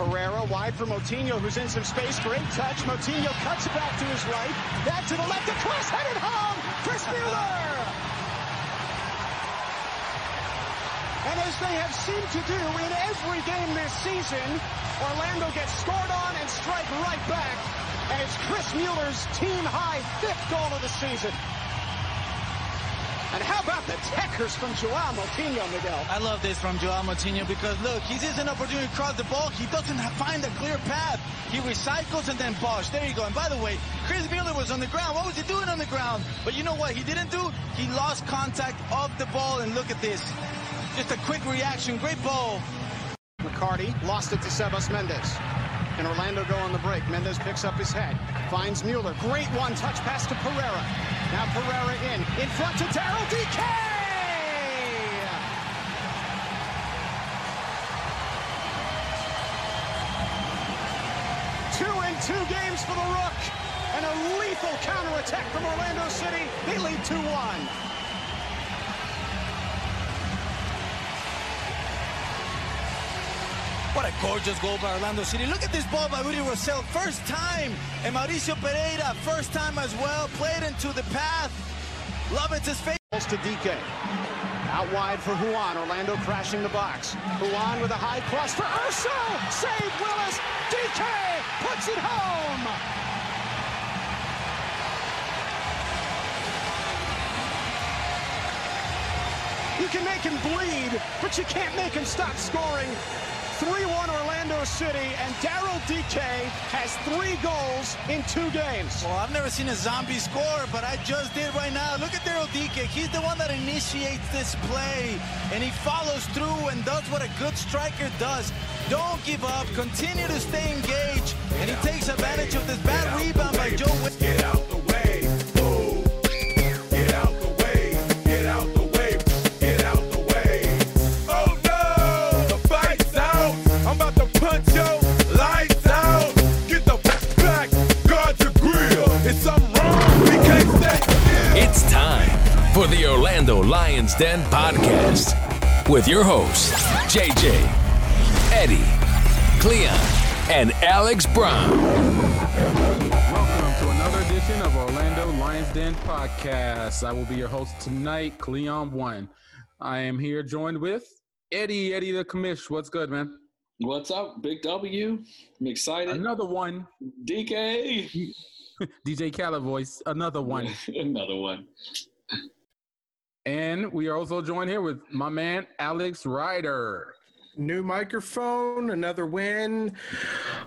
Herrera wide for Moutinho, who's in some space. Great touch. Moutinho cuts it back to his right. Back to the left. A cross headed home. Chris Mueller. And as they have seemed to do in every game this season, Orlando gets scored on and strike right back. And it's Chris Mueller's team high fifth goal of the season. And how about the techers from Joao Moutinho, Miguel? I love this from Joao Moutinho because look, he sees an opportunity to cross the ball. He doesn't find a clear path. He recycles and then bosh. There you go. And by the way, Chris Mueller was on the ground. What was he doing on the ground? But you know what he didn't do? He lost contact of the ball. And look at this. Just a quick reaction. Great ball. McCarty lost it to Sebas Mendes. And Orlando go on the break. Mendes picks up his head. Finds Mueller. Great one-touch pass to Pereira. Now Pereira in. In front to Daryl Dike! Two and two games for the Rook. And a lethal counterattack from Orlando City. They lead 2-1. What a gorgeous goal by Orlando City. Look at this ball by Rudy Rosell. First time. And Mauricio Pereira, first time as well. Played into the path. Love it. His face. To Dike. Out wide for Ruan. Orlando crashing the box. Ruan with a high cross for Urso. Save Willis. Dike puts it home. You can make him bleed, but you can't make him stop scoring. 3-1 Orlando City, and Daryl Dike has three goals in two games. Well, I've never seen a zombie score, but I just did right now. Look at Daryl Dike. He's the one that initiates this play, and he follows through and does what a good striker does. Don't give up. Continue to stay engaged, and he takes advantage of this bad rebound by Joe. Get out Lions Den podcast with your hosts, JJ, Eddie, Cleon, and Alex Brown. Welcome to another edition of Orlando Lions Den podcast. I will be your host tonight, Cleon One. I am here joined with Eddie, Eddie the commish. What's good, man? What's up, Big W? I'm excited. Another one, Dike. DJ Khaled voice. Another one, Another one. And we are also joined here with my man Alex Ryder. new microphone, another win.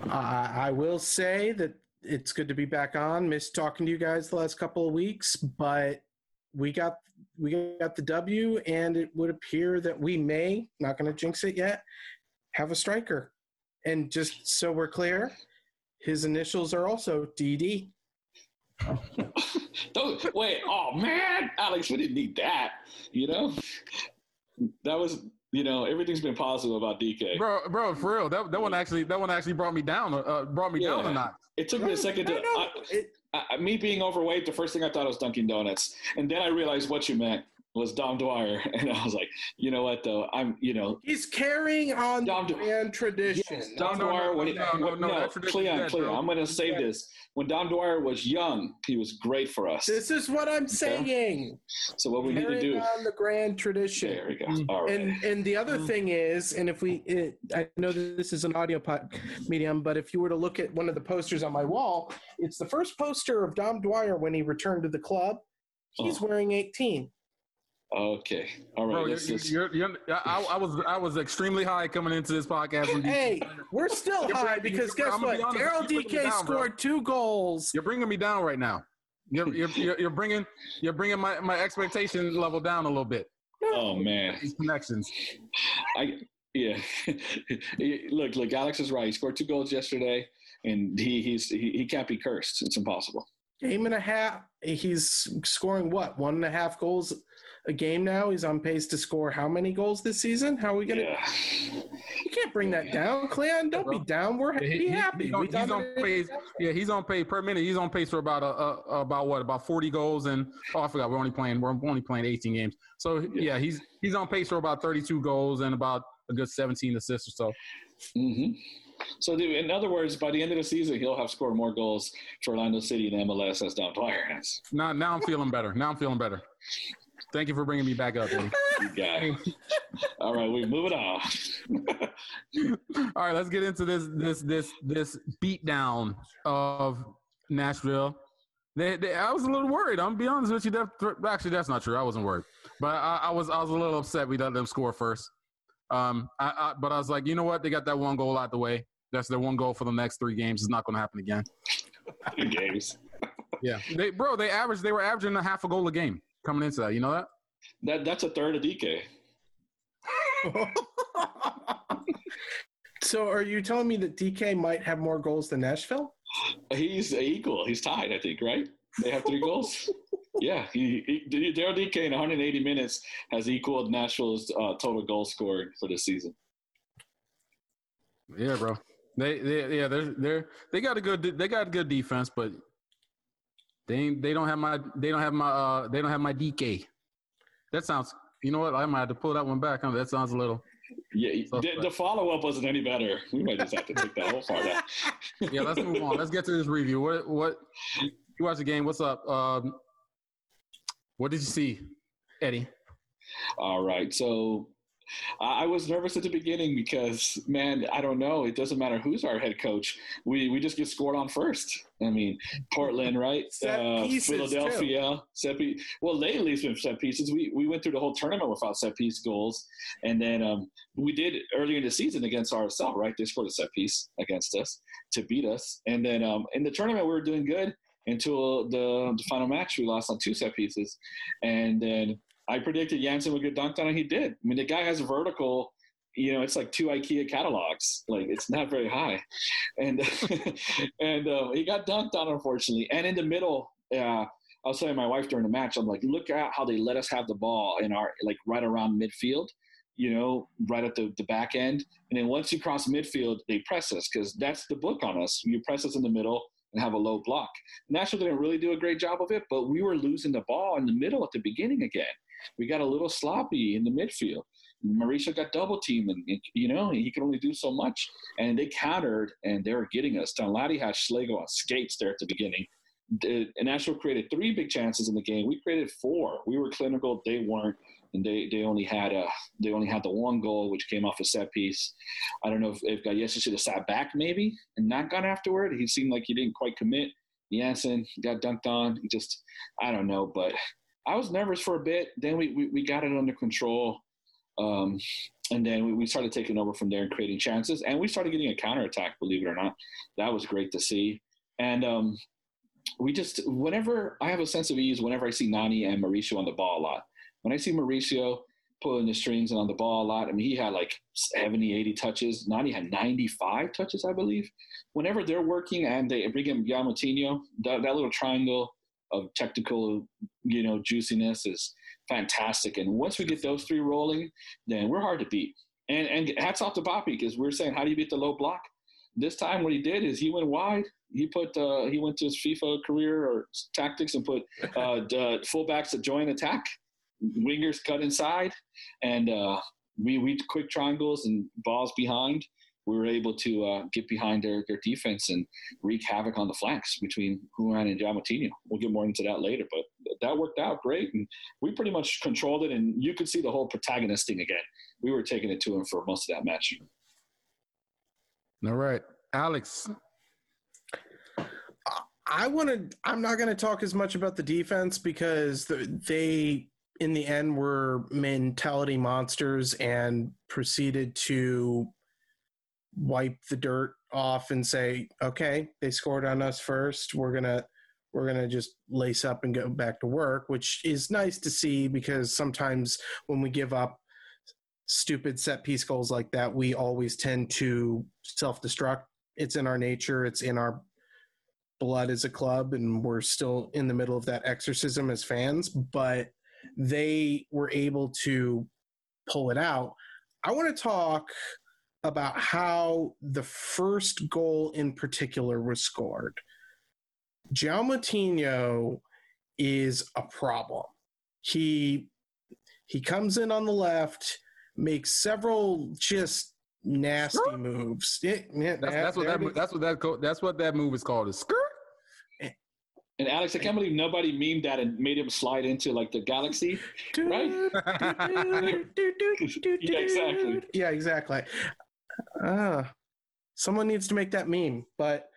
Uh, I will say that it's good to be back on. Missed talking to you guys the last couple of weeks, but we got we got the W, and it would appear that we may not going to jinx it yet have a striker. And just so we're clear, his initials are also DD. Don't wait. Oh man, Alex, we didn't need that. You know, that was you know everything's been positive about DK. Bro, bro, for real, that, that one actually that one actually brought me down. Uh, brought me down a notch. It took me a second to. I, I, me being overweight, the first thing I thought was Dunkin' Donuts, and then I realized what you meant was Dom Dwyer, and I was like, you know what though, I'm you know he's carrying on Dom- the brand tradition. Yes, Dom No, no, Dwyer, no, when he, no, no, when- no, no, that tradition's Cleon, dead, Cleon, bro. I'm going to save this. When Dom Dwyer was young, he was great for us. This is what I'm saying. So what we need to Carrying do, on the grand tradition. there we go. Mm. All right. And and the other thing is, and if we, it, I know that this is an audio pod medium, but if you were to look at one of the posters on my wall, it's the first poster of Dom Dwyer when he returned to the club. He's Oh. wearing 18. Okay. All right. Bro, you're, just, you're, you're, I, I was I was extremely high coming into this podcast. When you- Hey, we're still high because you're- guess what? be Daryl you're bringing me Dike down, bro. scored two goals. You're bringing me down right now. You're you're, you're, you're bringing you're bringing my, my expectation level down a little bit. oh man. These connections. I yeah. look, look. Alex is right. He scored two goals yesterday, and he he's he, he can't be cursed. It's impossible. Game and a half. He's scoring what? One and a half goals a game now. He's on pace to score how many goals this season? How are we gonna? Yeah. You can't bring that down, Cleon. Don't be down. We're He- be he- happy. He's on, he's on pace. Yeah, he's on pace per minute. He's on pace for about a, a about what about forty goals and oh I forgot we're only playing we're only playing eighteen games. So yeah, he's he's on pace for about thirty two goals and about a good seventeen assists or so. hmm So, in other words, by the end of the season, he'll have scored more goals for Orlando City and MLS as Don Dwyer has. Now, now I'm feeling better. Now I'm feeling better. Thank you for bringing me back up, Eddie. Good guy. All right, we move it on. All right, let's get into this this this this beatdown of Nashville. They, they, I was a little worried. I'm gonna be honest with you. That, actually, that's not true. I wasn't worried, but I, I was I was a little upset we let them score first. Um, I, I, but I was like, you know what? They got that one goal out the way. That's their one goal for the next three games. It's not going to happen again. games. Yeah, they bro, they averaged they were averaging a half a goal a game coming into that. You know that? That that's a third of Dike. so, are you telling me that Dike might have more goals than Nashville? He's equal. He's tied, I think, right? They have three goals. Yeah, he, he, Daryl Dike in 180 minutes has equaled Nashville's uh, total goal scored for this season. Yeah, bro. They, they yeah, they're they're they got a good they got a good defense, but they they don't have my they don't have my uh they don't have my Dike. That sounds. You know what? I might have to pull that one back. That sounds a little. Yeah, the, the follow up wasn't any better. We might just have to take that whole part out. yeah, let's move on. Let's get to this review. What what you watch the game? What's up? Um, what did you see, Eddie? All right, so I was nervous at the beginning because, man, I don't know. It doesn't matter who's our head coach. We we just get scored on first. I mean, Portland, right? Set uh, pieces, Philadelphia, set piece. Well, lately it's been set pieces. We we went through the whole tournament without set piece goals, and then um, we did earlier in the season against RSL, right? They scored a set piece against us to beat us, and then um, in the tournament we were doing good until the, the final match. We lost on two set pieces, and then I predicted Jansson would get dunked on, and he did. I mean, the guy has vertical. You know, it's like two IKEA catalogs. Like it's not very high, and and uh, he got dunked on, unfortunately. And in the middle, uh, I was telling my wife during the match, I'm like, look at how they let us have the ball in our like right around midfield. You know, right at the, the back end, and then once you cross midfield, they press us because that's the book on us. You press us in the middle, and have a low block. Nashville didn't really do a great job of it, but we were losing the ball in the middle at the beginning again. We got a little sloppy in the midfield. Mauricio got double teamed, and, you know he could only do so much. And they countered, and they were getting us. Donladi had Schlegel on skates there at the beginning. The, and Nashville created three big chances in the game. We created four. We were clinical. They weren't, and they, they only had a they only had the one goal, which came off a set piece. I don't know if, if Gallese should have sat back maybe and not gone afterward. He seemed like he didn't quite commit. Jansson got dunked on. Just I don't know, but I was nervous for a bit. Then we, we, we got it under control. Um, and then we, we started taking over from there and creating chances. And we started getting a counterattack, believe it or not. That was great to see. And um, we just, whenever I have a sense of ease, whenever I see Nani and Mauricio on the ball a lot. When I see Mauricio pulling the strings and on the ball a lot, I mean, he had like 70, 80 touches. Nani had 95 touches, I believe. Whenever they're working and they bring in Joao Moutinho, that, that little triangle of technical, you know, juiciness is fantastic. And once we get those three rolling, then we're hard to beat. And and hats off to Poppy because we're saying, how do you beat the low block? This time, what he did is he went wide. He put uh, he went to his FIFA career or tactics and put uh, the fullbacks to join attack, wingers cut inside, and uh, we we quick triangles and balls behind we were able to uh, get behind their, their defense and wreak havoc on the flanks between Ruan and Joao Moutinho. We'll get more into that later, but that worked out great. And we pretty much controlled it. And you could see the whole protagonist thing again. We were taking it to him for most of that match. All right. Alex. I want to, I'm not going to talk as much about the defense because they, in the end, were mentality monsters and proceeded to wipe the dirt off and say, okay, they scored on us first. We're gonna we're gonna just lace up and go back to work, which is nice to see because sometimes when we give up stupid set piece goals like that, we always tend to self destruct. It's in our nature. It's in our blood as a club, and we're still in the middle of that exorcism as fans. But they were able to pull it out. I want to talk about how the first goal in particular was scored. Joao Moutinho is a problem. He he comes in on the left, makes several just nasty moves. Yeah, yeah, That's, that's what there that it mo- that's what that co- that's what that move is called. a skirt. And Alex, I can't believe nobody memed that and made him slide into like the galaxy. Right? Yeah, exactly. Yeah, exactly. Ah, someone needs to make that meme, but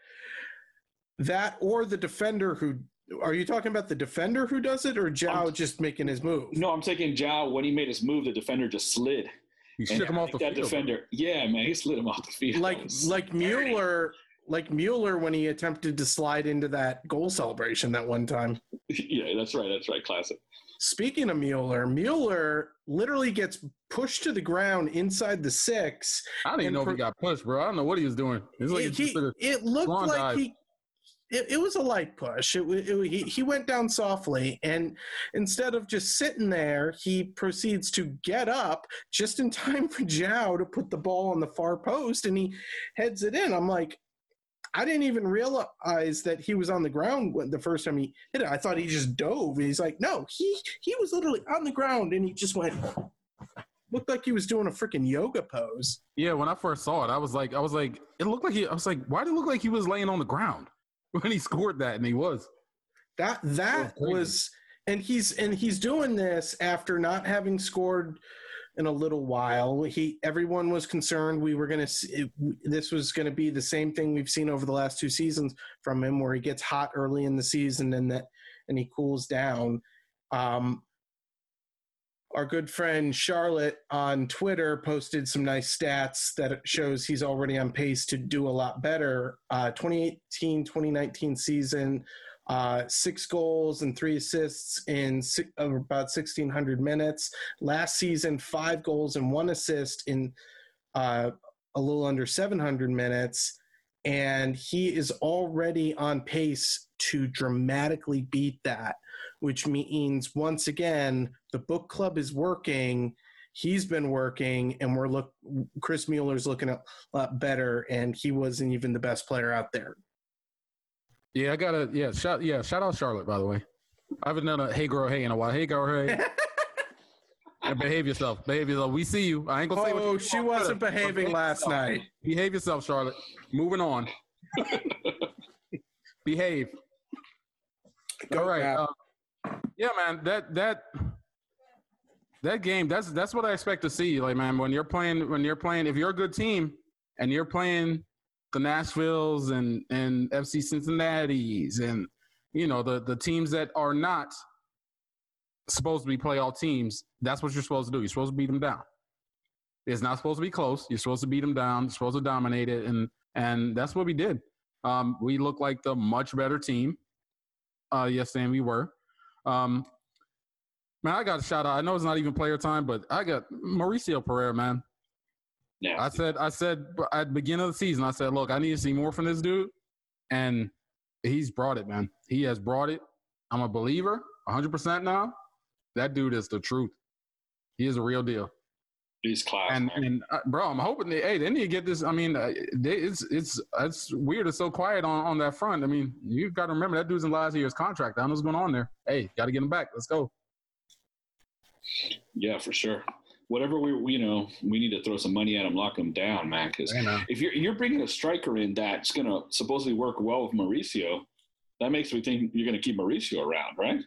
that or the defender who are you talking about the defender who does it or Joao I'm- just making his move? No, I'm taking Joao when he made his move, the defender just slid. He And shook him off the think that field. defender. Yeah, man, he slid him off the field. Like like. Mueller like Mueller when he attempted to slide into that goal celebration that one time. yeah, that's right. That's right. Classic. Speaking of Mueller, Mueller literally gets pushed to the ground inside the six. I didn't know if he got pushed, bro. I don't know what he was doing. It's like it, he he- it looked like dive. he it, it was a light push it, it, he, he went down softly and instead of just sitting there he proceeds to get up just in time for Joao to put the ball on the far post and he heads it in i'm like i didn't even realize that he was on the ground when the first time he hit it i thought he just dove and he's like no he he was literally on the ground and he just went looked like he was doing a freaking yoga pose Yeah, when I first saw it, I was like, I was like, it looked like he. I was like, why did it look like he was laying on the ground when he scored that? And he was. That that crazy. was and he's and he's doing this after not having scored in a little while. He everyone was concerned we were going to this was going to be the same thing we've seen over the last two seasons from him where he gets hot early in the season and that and he cools down. Um our good friend Charlotte on Twitter posted some nice stats that shows he's already on pace to do a lot better. Uh, 2018 2019 season, uh, six goals and three assists in six, uh, about 1,600 minutes. Last season, five goals and one assist in uh, a little under 700 minutes. And he is already on pace to dramatically beat that, which means once again, the book club is working. He's been working, and we're look. Chris Mueller's looking a lot better, and he wasn't even the best player out there. Yeah, I gotta. Yeah, shout. Yeah, shout out Charlotte. By the way, I haven't done a hey girl hey in a while. Hey girl hey. Yeah, behave yourself. Behave yourself. We see you. I ain't gonna say. what Oh, you she wasn't but behaving behave last yourself. night. Behave yourself, Charlotte. Moving on. behave. Go All right. Uh, yeah, man. That that that game. That's that's what I expect to see. Like, man, when you're playing, when you're playing, if you're a good team and you're playing the Nashville's and and FC Cincinnati's and you know the the teams that are not supposed to be playoff teams, that's what you're supposed to do. You're supposed to beat them down. It's not supposed to be close. You're supposed to beat them down. You're supposed to dominate it, and and that's what we did. Um, we look like the much better team. Uh, yes, and we were. Um, man, I got a shout out. I know it's not even player time, but I got Mauricio Pereira, man. Yeah. I said, I said at the beginning of the season, I said, look, I need to see more from this dude, and he's brought it, man. He has brought it. I'm a believer, 100 percent now. That dude is the truth. He is a real deal. He's class. And and uh, bro, I'm hoping they, hey, they need to get this. I mean, uh, they, it's it's it's weird. It's so quiet on on that front. I mean, you've got to remember that dude's in last year's contract. I don't know what's going on there. Hey, got to get him back. Let's go. yeah, for sure. Whatever we, you know, we need to throw some money at him, lock him down, man. Because if you're you're bringing a striker in that's gonna supposedly work well with Mauricio, that makes me think you're gonna keep Mauricio around, right?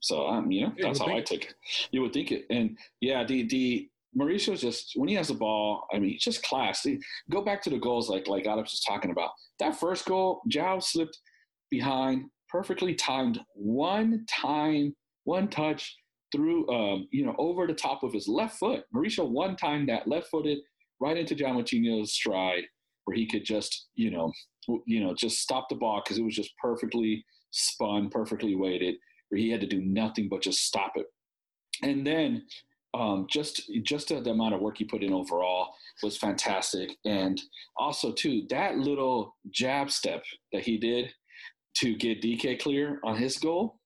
So um, you know, Yeah, that's how I took it. You would think it, and yeah, the the Mauricio's just when he has the ball, I mean, it's just class. Go back to the goals, like like Alex was talking about. That first goal, Joao slipped behind, perfectly timed, one time, one touch through, um, you know, over the top of his left foot. Mauricio one time that left-footed right into Joao Moutinho's stride, where he could just, you know, you know, just stop the ball because it was just perfectly spun, perfectly weighted, where he had to do nothing but just stop it. And then um, just just the, the amount of work he put in overall was fantastic, and also too that little jab step that he did to get Dike clear on his goal.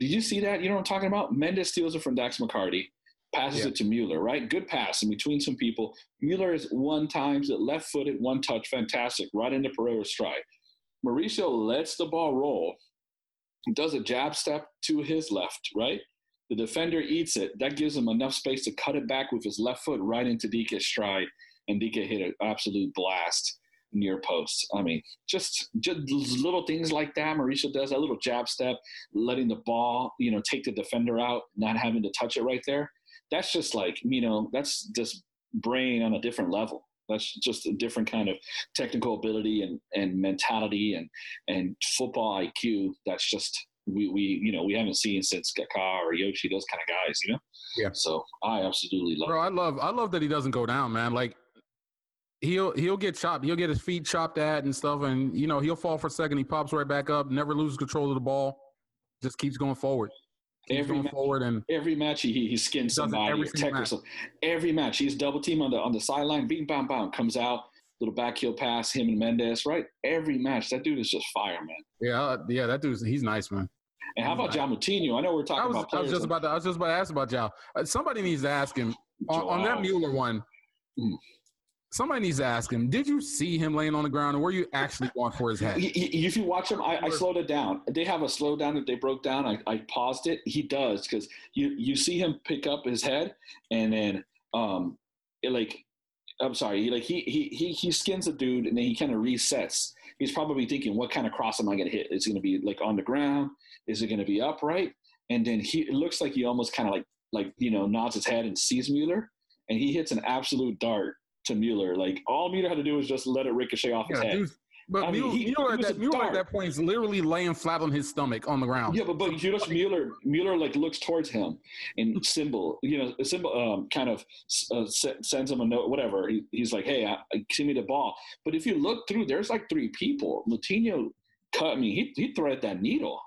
Did you see that? You know what I'm talking about? Mendes steals it from Dax McCarty, passes Yeah. it to Mueller, right? Good pass in between some people. Mueller is one times it left footed, one touch, fantastic, right into Pereira's stride. Mauricio lets the ball roll, does a jab step to his left, right? The defender eats it. That gives him enough space to cut it back with his left foot right into Dike's stride. and Dike hit an absolute blast near post. I mean, just just little things like that. Mauricio does that little jab step, letting the ball, you know, take the defender out, not having to touch it right there. That's just like, you know, that's just brain on a different level. That's just a different kind of technical ability and, and mentality and, and football IQ. That's just we, we you know we haven't seen since Kaká or Yoshi those kind of guys you know Yeah. so I absolutely love Bro, I love I love that he doesn't go down, man. Like he'll he'll get chopped, he'll get his feet chopped at and stuff, and you know he'll fall for a second, he pops right back up, never loses control of the ball, just keeps going forward, keeps Every going ma- forward, and every match he he skins somebody every or single tech or match. Every match he's double team on the on the sideline, beam bam bam comes out, little back heel pass, him and Mendes, right? Every match that dude is just fire, man. yeah, uh, yeah, that dude's he's nice, man. And how about Joao Moutinho? I know we're talking I was, about I was just about to, I was just about to ask about Joao. Uh, somebody needs to ask him on, on that Mueller one. Mm. Somebody needs to ask him. Did you see him laying on the ground, or were you actually going for his head? He- he- if you watch him, I, I slowed it down. They have a slowdown that they broke down. I, I paused it. He does because you you see him pick up his head and then um it like I'm sorry, he like he he he he skins a dude and then he kind of resets. He's probably thinking, what kind of cross am I going to hit? Is it going to be like on the ground? Is it going to be upright? And then he it looks like he almost kind of like like you know nods his head and sees Mueller, and he hits an absolute dart to Mueller. Like all Mueller had to do was just let it ricochet off his Yeah, head. dude, but I mean, Mueller, he- Mueller he at that Mueller at that point is literally laying flat on his stomach on the ground. Yeah, but but you notice Mueller Mueller like looks towards him and symbol you know symbol um, kind of uh, sends him a note whatever he, he's like hey I, I, give me the ball but if you look through there's like three people Latino cut me. mean he he threaded that needle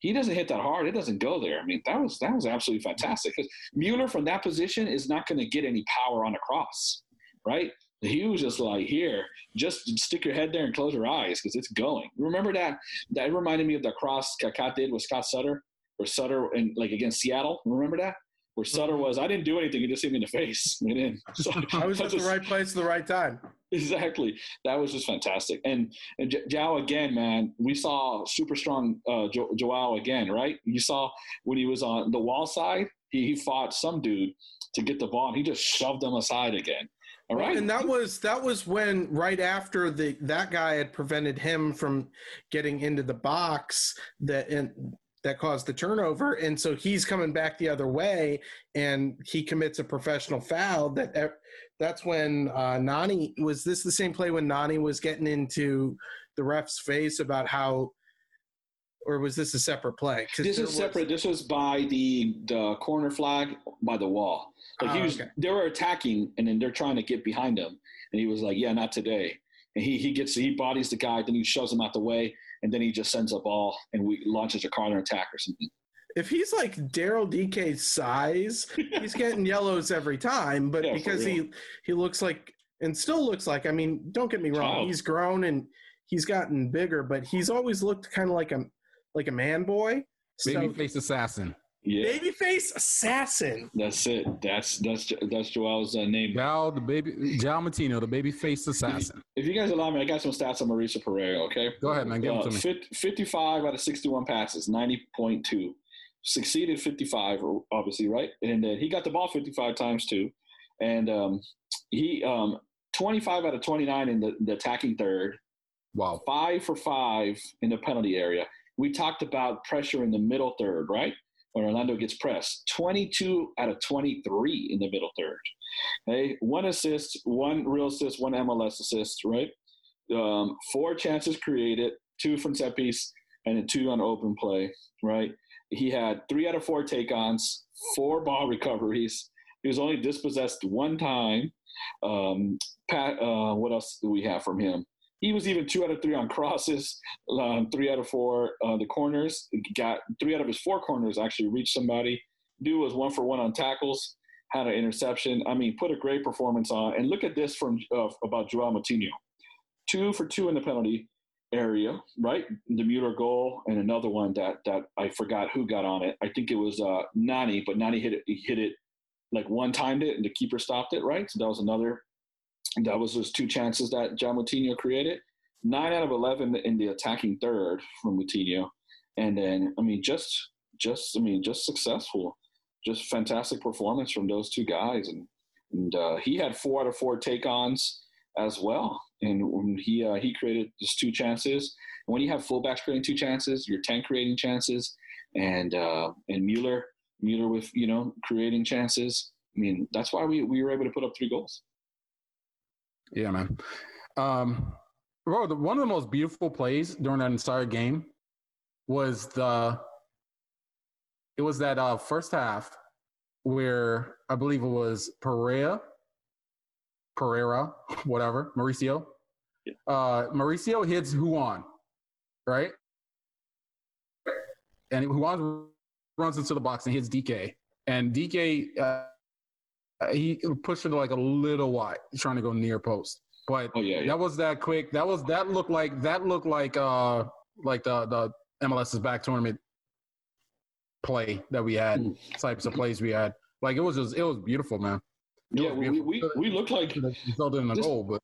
he doesn't hit that hard it doesn't go there I mean that was that was absolutely fantastic because Mueller from that position is not going to get any power on a cross right he was just like here just stick your head there and close your eyes because it's going remember that that reminded me of the cross Kaká did with Scott Sutter, or Sutter and like against Seattle. Remember that? Where Sutter was, I didn't do anything; he just hit me in the face. And then, so, I was at the right place at the right time. Exactly. That was just fantastic. And and J- Joao again, man, we saw super strong uh, jo- Joao again, right? You saw when he was on the wall side, he, he fought some dude to get the ball, and he just shoved them aside again. All right. And that was that was when right after the that guy had prevented him from getting into the box that and that caused the turnover and so he's coming back the other way and he commits a professional foul that e, that's when uh, Nani was this the same play when Nani was getting into the ref's face about how or was this a separate play? This there is was- separate. This was by the the corner flag by the wall. Like he Ah, was, okay. they were attacking, and then they're trying to get behind him, and he was like, "Yeah, not today." And he he gets he bodies the guy, then he shoves him out the way, and then he just sends a ball and we launches a corner attack or something. If he's like Daryl Dike's size, he's getting yellows every time. But Yeah, because he he looks like and still looks like, I mean, don't get me wrong, Child. he's grown and he's gotten bigger, but he's always looked kind of like a like a man boy. So, Babyface assassin. Yeah, babyface assassin. that's it. That's that's that's Joel's uh, name. Joao, the baby, Joao Moutinho, the babyface assassin. If you guys allow me, I got some stats on Mauricio Pereira. Okay, Go ahead, man. Give them Uh, to me. fif- 55 out of 61 passes, 90.2. Succeeded 55, obviously, right? And then he got the ball 55 times too. And um, he um, 25 out of 29 in the, the attacking third, Wow. five for five in the penalty area. We talked about pressure in the middle third, right? When Orlando gets pressed, 22 out of 23 in the middle third. Okay, one assist, one real assist, one MLS assist, right? Um, four chances created, two from set piece, and then two on open play, right? He had three out of four take ons, four ball recoveries. He was only dispossessed one time. Um, Pat, uh, what else do we have from him? He was even two out of three on crosses, um, three out of four uh, the corners. Got three out of his four corners actually reached somebody. Dude was one for one on tackles, had an interception. I mean, put a great performance on. And look at this from uh, about Joao Moutinho, two for two in the penalty area, right? The Mueller goal and another one that that I forgot who got on it. I think it was uh, Nani, but Nani hit it. Hit it like one timed it, and the keeper stopped it. Right, so that was another that was those two chances that Joao Moutinho created. Nine out of eleven in the attacking third from Moutinho, and then I mean just just I mean just successful, just fantastic performance from those two guys, and and uh, he had four out of four take-ons as well. And when he uh, he created just two chances. And when you have fullbacks creating two chances, you're ten creating chances, and uh, and Mueller Mueller with you know creating chances. I mean, that's why we we were able to put up three goals. Yeah, man. Um, bro, the, one of the most beautiful plays during that entire game was the. It was that uh, first half where I believe it was Pereira, Pereira, whatever, Mauricio. Yeah. Uh, Mauricio hits Ruan, right? And Ruan runs into the box and hits Dike. And Dike, uh, he pushed it like a little wide, trying to go near post. But Oh yeah, yeah. that was that quick. That was that looked like that looked like uh like the the MLS's back tournament play that we had, Mm. types of plays we had. Like it was just it was beautiful, man. It yeah, was we, we, beautiful. we looked like resulted in a This- goal, but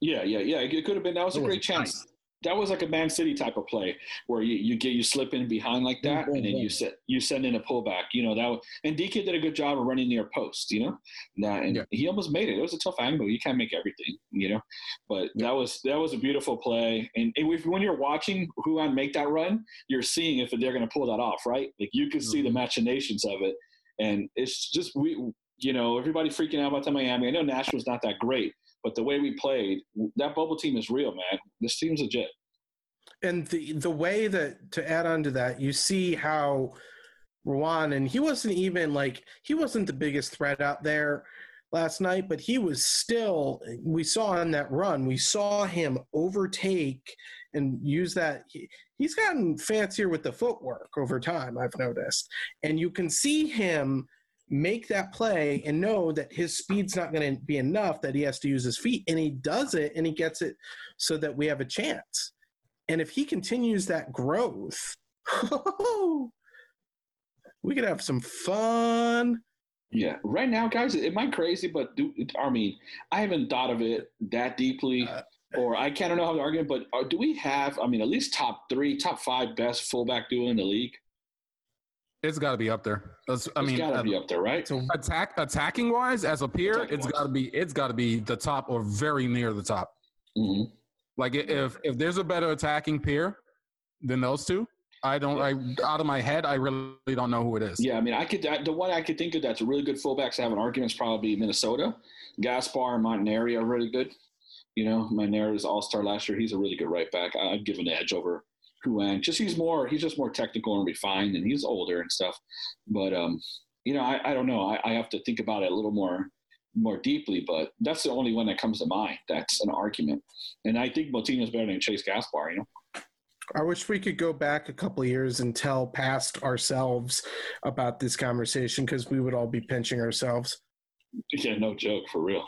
Yeah, yeah, yeah. It could have been. That was It a was great chance. That was like a Man City type of play where you, you get you slip in behind like that, and then you set you send in a pullback. You know that. was- And Dike did a good job of running near post. You know, that and Yeah. he almost made it. It was a tough angle. You can't make everything. You know, but that was that was a beautiful play. And if, when you're watching who Ruan make that run, you're seeing if they're going to pull that off, right? Like you can see the Mhm. machinations of it, and it's just we. You know, everybody freaking out about the Miami. I know Nashville's not that great, but the way we played, that bubble team is real, man. This team's legit. and the the way that to add on to that, you see how Rowan and he wasn't even like he wasn't the biggest threat out there last night, but he was still. We saw on that run, we saw him overtake and use that. He, he's gotten fancier with the footwork over time. I've noticed, and you can see him make that play and know that his speed's not going to be enough that he has to use his feet and he does it and he gets it so that we have a chance and if he continues that growth, we could have some fun. Yeah. Right now, guys, am i crazy, but do, I mean, I haven't thought of it that deeply, Uh, or I can't I don't know how to argue. But uh, do we have? I mean, at least top three, top five best fullback duo in the league. It's got to be up there. That's, I It's mean, got to uh, be up there, right? So attack attacking wise as a peer, Attacking it's wise. got to be it's got to be the top or very near the top. hmm Like if if there's a better attacking peer than those two, I don't. I out of my head, I really don't know who it is. Yeah, I mean, I could I, the one I could think of that's a really good fullbacks to have an argument is probably Minnesota. Gasper and Métanire are really good. You know, Métanire was All Star last year. He's a really good right back. I- I'd give an edge over Ruan. Just he's more he's just more technical and refined, and he's older and stuff. But um, you know, I, I don't know. I, I have to think about it a little more more deeply. But that's the only one that comes to mind. That's an argument, and I think Moutinho's better than Chase Gasper. You know. I wish we could go back a couple of years and tell past ourselves about this conversation because we would all be pinching ourselves. Yeah, no joke, for real.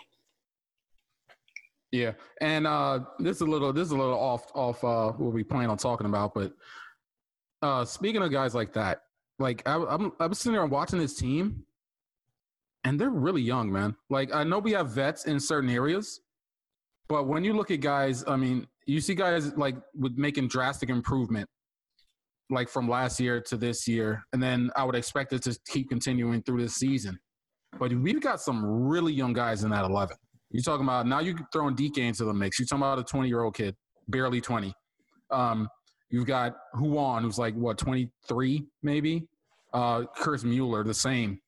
Yeah, and uh, this is a little this is a little off off uh, what we plan on talking about, but uh, speaking of guys like that, like I, I'm I'm sitting there watching this team, and they're really young, man. Like I know we have vets in certain areas, but when you look at guys, I mean, you see guys like with making drastic improvement, like from last year to this year, and then I would expect it to keep continuing through this season. But we've got some really young guys in that eleven. You're talking about now you're throwing Dike into the mix. You're talking about a 20 year old kid, barely 20. Um, you've got Ruan, who's like what 23 maybe. Uh, Mueller, the same.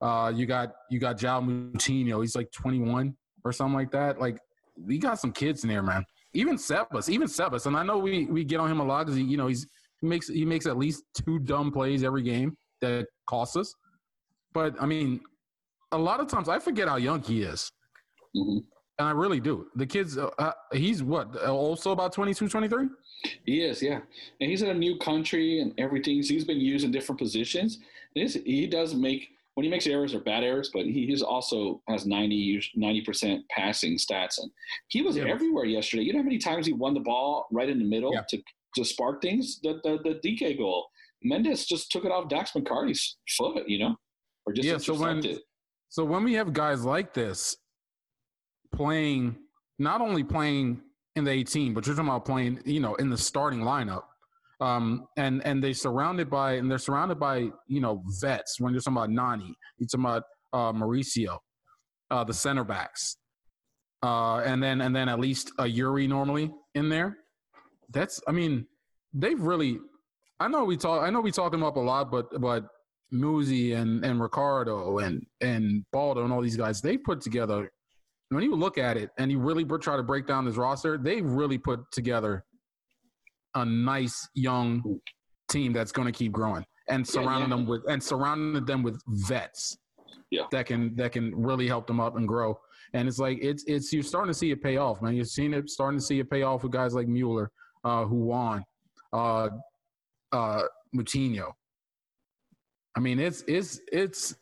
Uh, you got you got Joao Moutinho. He's like 21 or something like that. Like we got some kids in there, man. Even Sebas, even Sebas, and I know we we get on him a lot because he, you know he's he makes he makes at least two dumb plays every game that costs us. But I mean, a lot of times I forget how young he is. Hmm And I really do. The kid's, uh, uh, he's what, also about 22, 23? He is, yeah. And he's in a new country and everything. So he's been used in different positions. He's- he does make, when he makes errors or bad errors, but he is also has 90, percent passing stats. And he was Yeah. everywhere yesterday. You know how many times he won the ball right in the middle Yeah. to, to spark things? The, the, the Dike goal. Mendes just took it off Dax McCarty's foot, you know? Or just Yeah, so when-. So when we have guys like this playing, not only playing in the 18, but you're talking about playing, you know, in the starting lineup. Um, and and they surrounded by and they're surrounded by you know vets. When you're talking about Nani, you're talking about uh, Mauricio. uh, the center backs, uh, and then and then at least a Yuri normally in there. That's I mean they've really. I know we talk. I know we talk them up a lot, but but Muzzi and and Ricardo and and Baldo and all these guys they put together. When you look at it and you really try to break down this roster, they really put together a nice young team that's going to keep growing and surrounding yeah. them with and surrounding them with vets Yeah. that can that can really help them up and grow. And it's like it's it's you're starting to see it pay off, man. You're seeing it starting to see it pay off with guys like Mueller, uh, who won, uh, uh, Moutinho. I mean, it's it's it's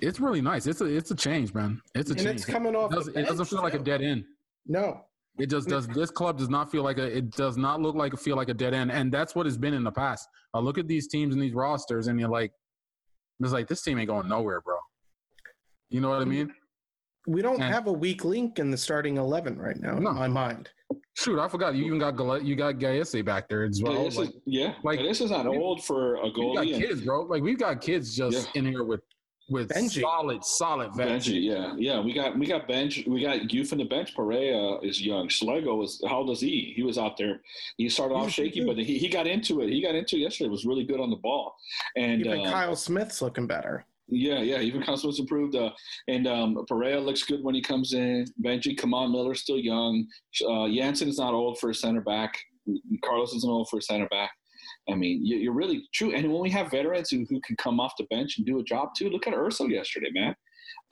it's really nice. It's a it's a change, man. It's a and change. it's coming off. it, doesn't, the it doesn't feel like a dead end. No, It just does. This club does not feel like a. It does not look like feel like a dead end, and that's what it's been in the past. I look at these teams and these rosters, and you're like, it's like this team ain't going nowhere, bro. You know what I mean? we don't And- have a weak link in the starting eleven right now. No. In my mind, Shoot, I forgot. You even got Gal- you got Gallese back there as well. Gaeus Like, yeah, like, like this is not old for a we got kids, bro. Like we've got kids just in here with with Benji. solid, solid vets. Benji, yeah, yeah. We got we got bench. We got you from the bench. Perea is young. Schlego was how old is he? He was out there. He started off shaky, but he, he got into it. He got into it yesterday. Was really good on the ball. And even uh, Kyle Smith's looking better. yeah, yeah. Even Constance improved. Uh, and um, Perea looks good when he comes in. Benji, Kamal Miller's still young. Uh, Jansson is not old for a center back. Carlos isn't old for a center back. I mean, you- you're really true. And when we have veterans who, who can come off the bench and do a job too, look at Urso yesterday, man.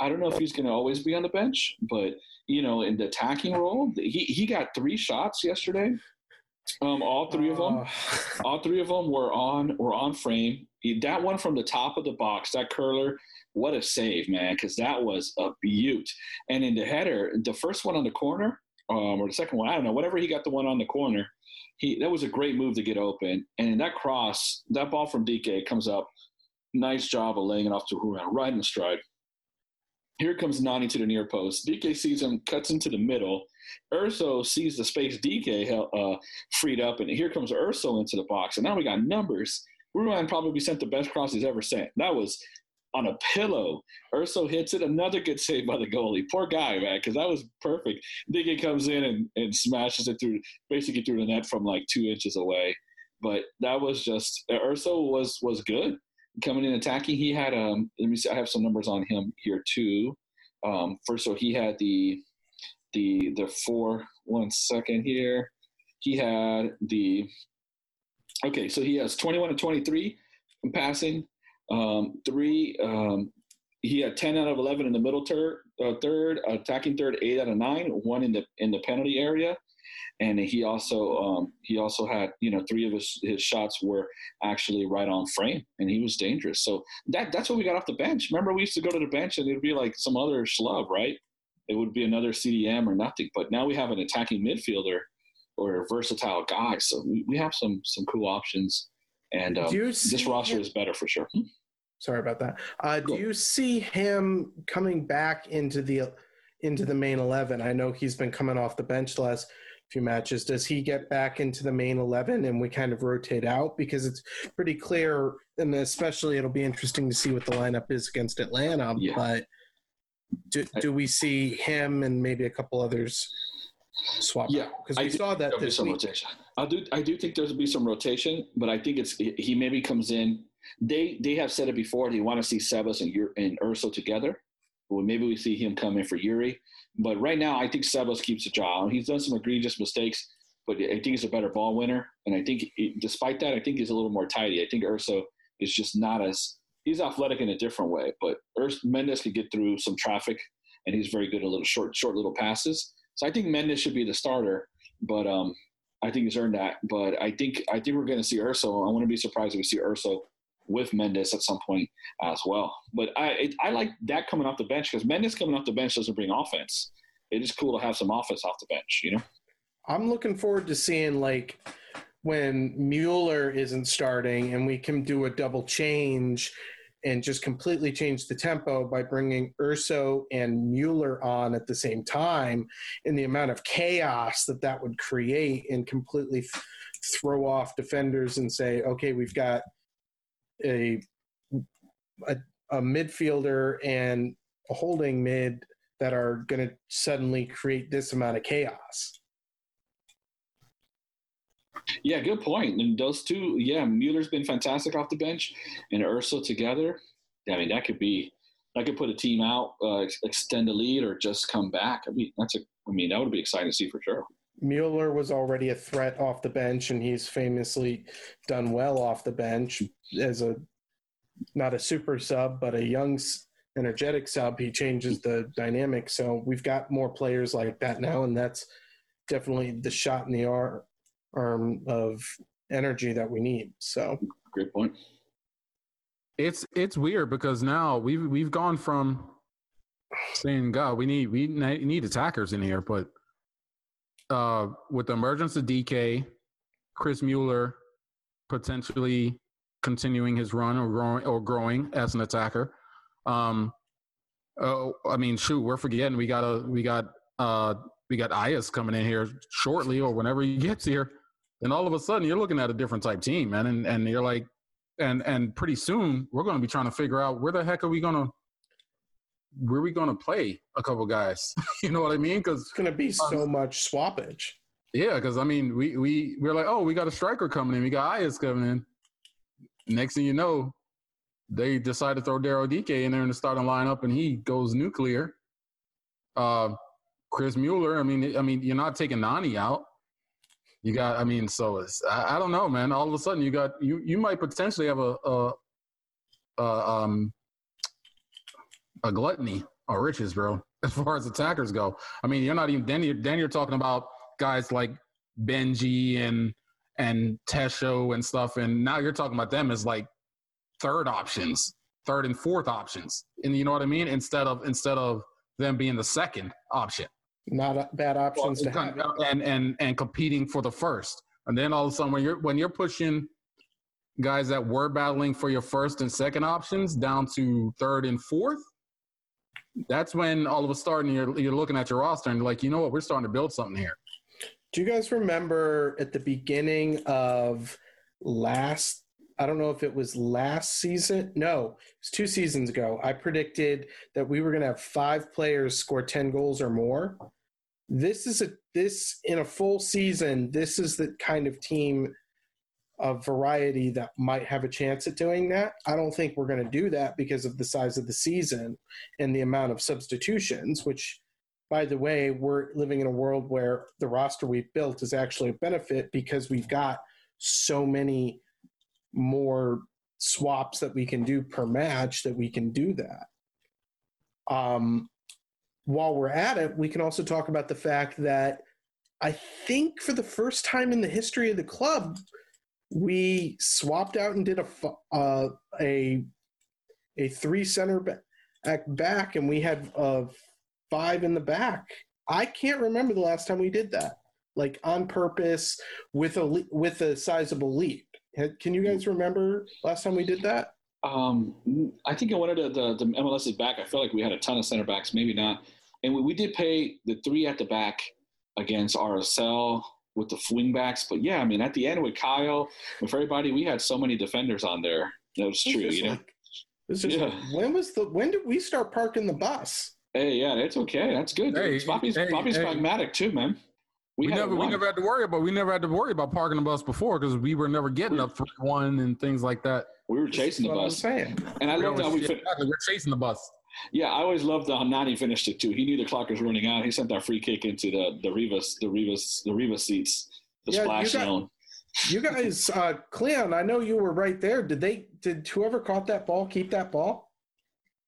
I don't know if he's going to always be on the bench, but you know, in the attacking role, he he got three shots yesterday. Um, all three of them, Uh, all three of them were on were on frame. He- That one from the top of the box, that curler, what a save, man! Because that was a beaut. And in the header, the first one on the corner, um, or the second one, I don't know, whatever he got the one on the corner, he that was a great move to get open. And that cross, that ball from Dike comes up. Nice job of laying it off to Ruan, right in the stride. Here comes Nani to the near post. Dike sees him, cuts into the middle. Urso sees the space Dike uh, freed up, and here comes Urso into the box. And now we got numbers. Ruan probably sent the best cross he's ever sent. That was on a pillow. Urso hits it. Another good save by the goalie. Poor guy, man, because that was perfect. Dike comes in and, and smashes it through, basically through the net from like two inches away. But that was just Urso was was good coming in attacking. He had um. Let me see. I have some numbers on him here too. Um, first, so he had the the the four. One second here. He had the okay. So he has 21 and 23 in passing. Um, three. Um, he had 10 out of 11 in the middle third, uh, third attacking third, eight out of nine, one in the in the penalty area, and he also um, he also had you know three of his his shots were actually right on frame, and he was dangerous. So that that's what we got off the bench. Remember, we used to go to the bench and it'd be like some other schlub, right? It would be another CDM or nothing. But now we have an attacking midfielder or a versatile guy, so we, we have some some cool options. And um, this roster him- is better for sure. Sorry about that. Uh, do you see him coming back into the into the main eleven? I know he's been coming off the bench the last few matches. Does he get back into the main eleven and we kind of rotate out? Because it's pretty clear, and especially it'll be interesting to see what the lineup is against Atlanta. Yeah. But do, do we see him and maybe a couple others swap? Yeah, because I we do saw that this week. rotation. I do. I do think there's be some rotation, but I think it's he maybe comes in. They they have said it before. They want to see Sebas and Ur- and Urso together. Well, maybe we see him come in for Yuri. But right now, I think Sebas keeps the job. He's done some egregious mistakes, but I think he's a better ball winner. And I think, despite that, I think he's a little more tidy. I think Urso is just not as he's athletic in a different way. But Urs, Mendes could get through some traffic, and he's very good at little short short little passes. So I think Mendes should be the starter. But um, I think he's earned that. But I think I think we're going to see Urso. I wouldn't be surprised if we see Urso with Mendes at some point as well. But I it, I like that coming off the bench because Mendes coming off the bench doesn't bring offense. It is cool to have some offense off the bench, you know. I'm looking forward to seeing like when Mueller isn't starting and we can do a double change and just completely change the tempo by bringing Urso and Mueller on at the same time and the amount of chaos that that would create and completely th- throw off defenders and say, okay, we've got a, a, a midfielder and a holding mid that are going to suddenly create this amount of chaos. Yeah, good point. And those two, yeah, Mueller's been fantastic off the bench, and Urso together. I mean, that could be that could put a team out, uh, extend the lead, or just come back. I mean, that's a. I mean, that would be exciting to see for sure. Mueller was already a threat off the bench, and he's famously done well off the bench as a not a super sub, but a young, energetic sub. He changes the dynamic. So we've got more players like that now, and that's definitely the shot in the ar- arm of energy that we need. So Great point. It's it's weird because now we've we've gone from saying God, we need we need attackers in here, but uh, with the emergence of Dike, Chris Mueller potentially continuing his run or growing or growing as an attacker. Um, oh, I mean, shoot, we're forgetting we got a we got uh we got Ayas coming in here shortly or whenever he gets here, and all of a sudden you're looking at a different type team, man, and and you're like, and and pretty soon we're going to be trying to figure out where the heck are we going to where are we going to play a couple guys? you know what I mean? Because it's going to be so much swappage. yeah, because I mean, we we we're like, oh, we got a striker coming in, we got Ayas coming in. Next thing you know, they decide to throw Daryl Dike in there in the starting lineup, and he goes nuclear. Uh, Chris Mueller. I mean, I mean, you're not taking Nani out. You got, I mean, so it's I, I don't know, man. All of a sudden, you got you you might potentially have a a, a um a gluttony or riches, bro. As far as attackers go, I mean, you're not even then. You're, then you're talking about guys like Benji and and Tesho and stuff, and now you're talking about them as like third options, third and fourth options, and you know what I mean. Instead of instead of them being the second option, Not a- bad options to have. and and and competing for the first, and then all of a sudden when you're when you're pushing guys that were battling for your first and second options down to third and fourth. That's when all of a sudden you're you're looking at your roster and you're like, you know what, we're starting to build something here. Do you guys remember at the beginning of last? I don't know if it was last season. No, it was two seasons ago. I predicted that we were going to have five players score ten goals or more. This is a this in a full season. This is the kind of team of variety that might have a chance at doing that. I don't think we're going to do that because of the size of the season and the amount of substitutions, which by the way, we're living in a world where the roster we've built is actually a benefit because we've got so many more swaps that we can do per match that we can do that. Um, while we're at it, we can also talk about the fact that I think for the first time in the history of the club, we swapped out and did a uh, a a three center back back, and we had uh, five in the back. I can't remember the last time we did that, like on purpose with a with a sizable lead. Ha- Can you guys remember last time we did that? Um, I think in one of the, the, MLS is back. I feel like we had a ton of center backs, maybe not. And we, we did pay the three at the back against RSL with the wing backs. But yeah, I mean, at the end with Kyle, with everybody, we had so many defenders on there. That was true, It's you know? like- it's just Yeah. like, when was the when did we start parking the bus? Hey, yeah, it's okay. That's good. Hey, Poppy's, hey, Poppy's hey. pragmatic too, man. We, had never we never had to worry about we never had to worry about parking the bus before because we were never getting up three one and things like that. we were chasing the That's I'm bus. saying. And I We loved how always- we fin- exactly, we're chasing the bus. Yeah, I always loved how Nani finished it too. He knew the clock was running out. He sent that free kick into the the Rivas the Rivas the Rivas seats, the Yeah, you splash got- zone. You guys, uh, Cleon, I know you were right there. Did they? Did whoever caught that ball keep that ball?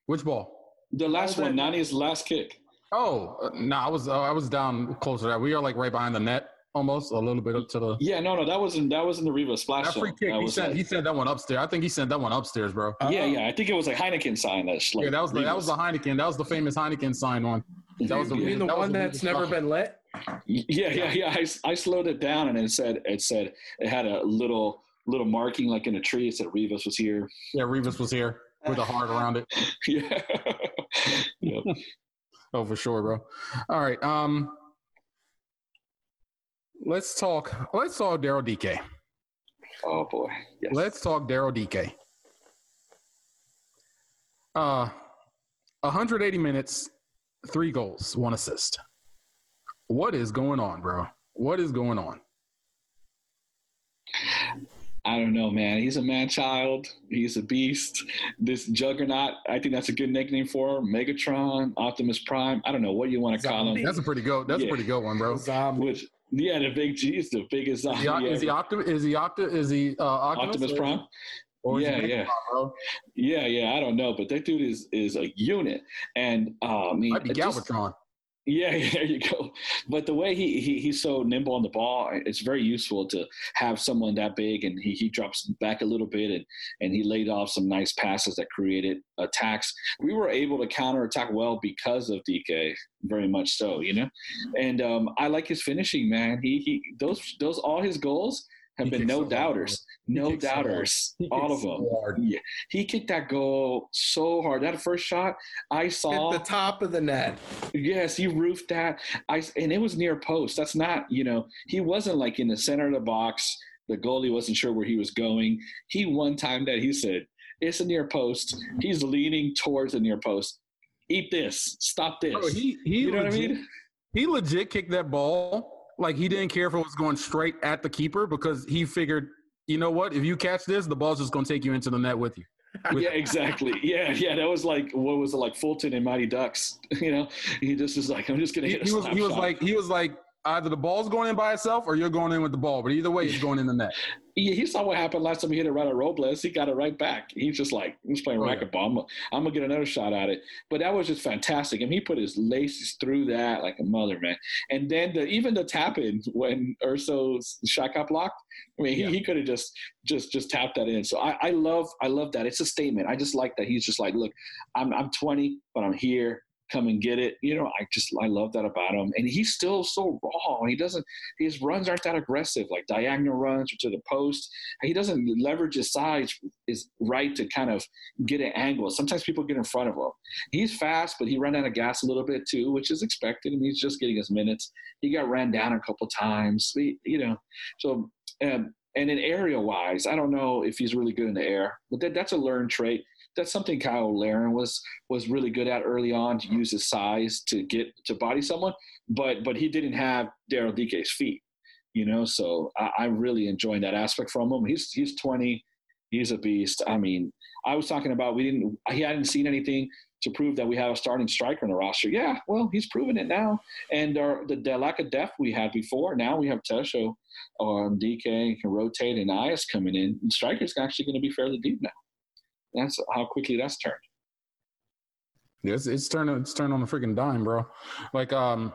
Which ball? The last that- one, Nani's last kick. Oh uh, no, I was uh, I was down closer. to that. We are like right behind the net, almost a little bit up to the. Yeah, no, no, that wasn't that wasn't the Rivas splash That free kick, That he was sent like- he sent that one upstairs. I think he sent that one upstairs, bro. yeah, Oh. yeah. I think it was like Heineken sign that's like yeah, that was the, that was the Heineken. That was the famous Heineken sign one. That was the, You mean the that one the that's never stuff. been lit? Yeah, yeah, yeah. I, I slowed it down and it said it said it had a little little marking like in a tree. It said Rivas was here. Yeah, Rivas was here with a heart around it. yeah. yep. Oh, for sure, bro. All right. Um, let's talk. Let's talk Daryl Dike. Oh boy. Yes. Let's talk Daryl Dike. Uh, 180 minutes, three goals, one assist. What is going on, bro? What is going on? I don't know, man. He's a man child. He's a beast. This juggernaut, I think that's a good nickname for him. Megatron, Optimus Prime. I don't know what you want to call him. That's a pretty good. That's Yeah. a pretty good one, bro. Zombie. Which, yeah, the big G is the biggest Is he, zombie is he. Optimus? Is he Opti- Is he uh, Optimus? Optimus Prime. Or is he Yeah, yeah. bro? Yeah, yeah, I don't know, but that dude is is a unit, and uh, I mean, Might be it just- Galvatron. Yeah, there you go. But the way he, he he's so nimble on the ball, it's very useful to have someone that big, and he, he drops back a little bit, and and he laid off some nice passes that created attacks. We were able to counter attack well because of Dike, very much so, you know. And um, I like his finishing, man. He he those those all his goals have He been no doubters, no doubters, all of them. so. Yeah, he kicked that goal so hard. That first shot I saw. At the top of the net. Yes, he roofed that. I and it was near post. That's not, you know, he wasn't like in the center of the box. The goalie wasn't sure where he was going. He one time that he said, "It's a near post." He's leaning towards the near post. Eat this. Stop this. Bro, he he you know what I legit, mean? he legit kicked that ball like he didn't care if it was going straight at the keeper because he figured, you know what, if you catch this, the ball's just going to take you into the net with you. With- Yeah, exactly. Yeah, yeah. That was like what was it like Fulton and Mighty Ducks? You know, he just was like, "I'm just gonna He, hit a he was he was shot." like he was like either the ball's going in by itself or you're going in with the ball, but either way, it's going in the net. Yeah, he saw what happened last time he hit it right at Robles. He got it right back. He's just like, he's playing Oh, racquetball. I'm, I'm gonna get another shot at it. But that was just fantastic. And he put his laces through that like a mother, man. And then the, even the tap in when Urso's shot got blocked. I mean, he, Yeah. he could have just just just tapped that in. So I, I love I love that. It's a statement. I just like that he's just like, look, I'm I'm 20, but I'm here. Come and get it. You know, I just I love that about him. And he's still so raw. He doesn't his runs aren't that aggressive, like diagonal runs or to the post. He doesn't leverage his size is right to kind of get an angle. Sometimes people get in front of him. He's fast, but he ran out of gas a little bit too, which is expected. and he's just getting his minutes. He got ran down a couple times. He- you know, so um, and in area wise, I don't know if he's really good in the air, but that, that's a learned trait. That's something Kyle Larin was was really good at early on to use his size to get to body someone, but but he didn't have Daryl Dike's feet, you know. So I, I'm really enjoying that aspect from him. He's he's 20, he's a beast. I mean, I was talking about we didn't he hadn't seen anything to prove that we have a starting striker in the roster. Yeah, well, he's proven it now. And our, the, the lack of depth we had before, now we have Tesho, um, DK can rotate, and Ayas coming in. And striker's actually going to be fairly deep now. That's how quickly that's turned. It's it's turned it's turning on the freaking dime, bro. Like um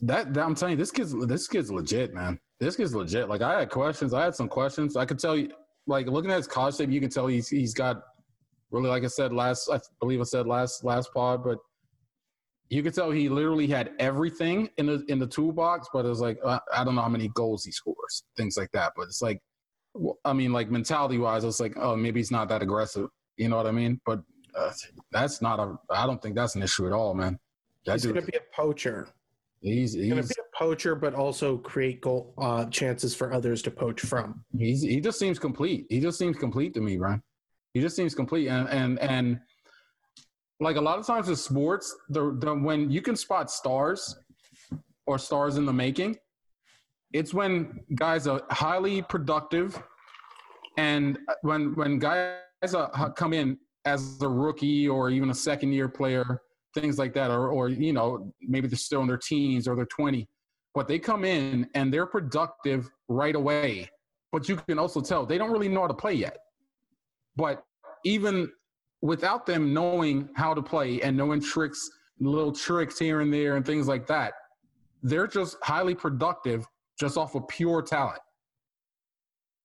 that, that I'm telling you, this kid's this kid's legit, man. This kid's legit. Like I had questions. I had some questions. I could tell you like looking at his college tape, you can tell he's he's got really like I said last I believe I said last last pod, but you could tell he literally had everything in the in the toolbox, but it was like uh, I don't know how many goals he scores, things like that. But it's like, I mean, like mentality wise, it's like, oh, maybe he's not that aggressive. You know what I mean? But uh, that's not a. I don't think that's an issue at all, man. That He's going to be a poacher. he's He's going to be a poacher, but also create goal uh, chances for others to poach from. he's he just seems complete. He just seems complete to me, Brian. He just seems complete, and and and like a lot of times in sports, the, the when you can spot stars or stars in the making, it's when guys are highly productive, and when when guys are, come in as a rookie or even a second year player, things like that, or or you know maybe they're still in their teens or they're twenty, but they come in and they're productive right away. But you can also tell they don't really know how to play yet. But even without them knowing how to play and knowing tricks, little tricks here and there and things like that, they're just highly productive just off of pure talent.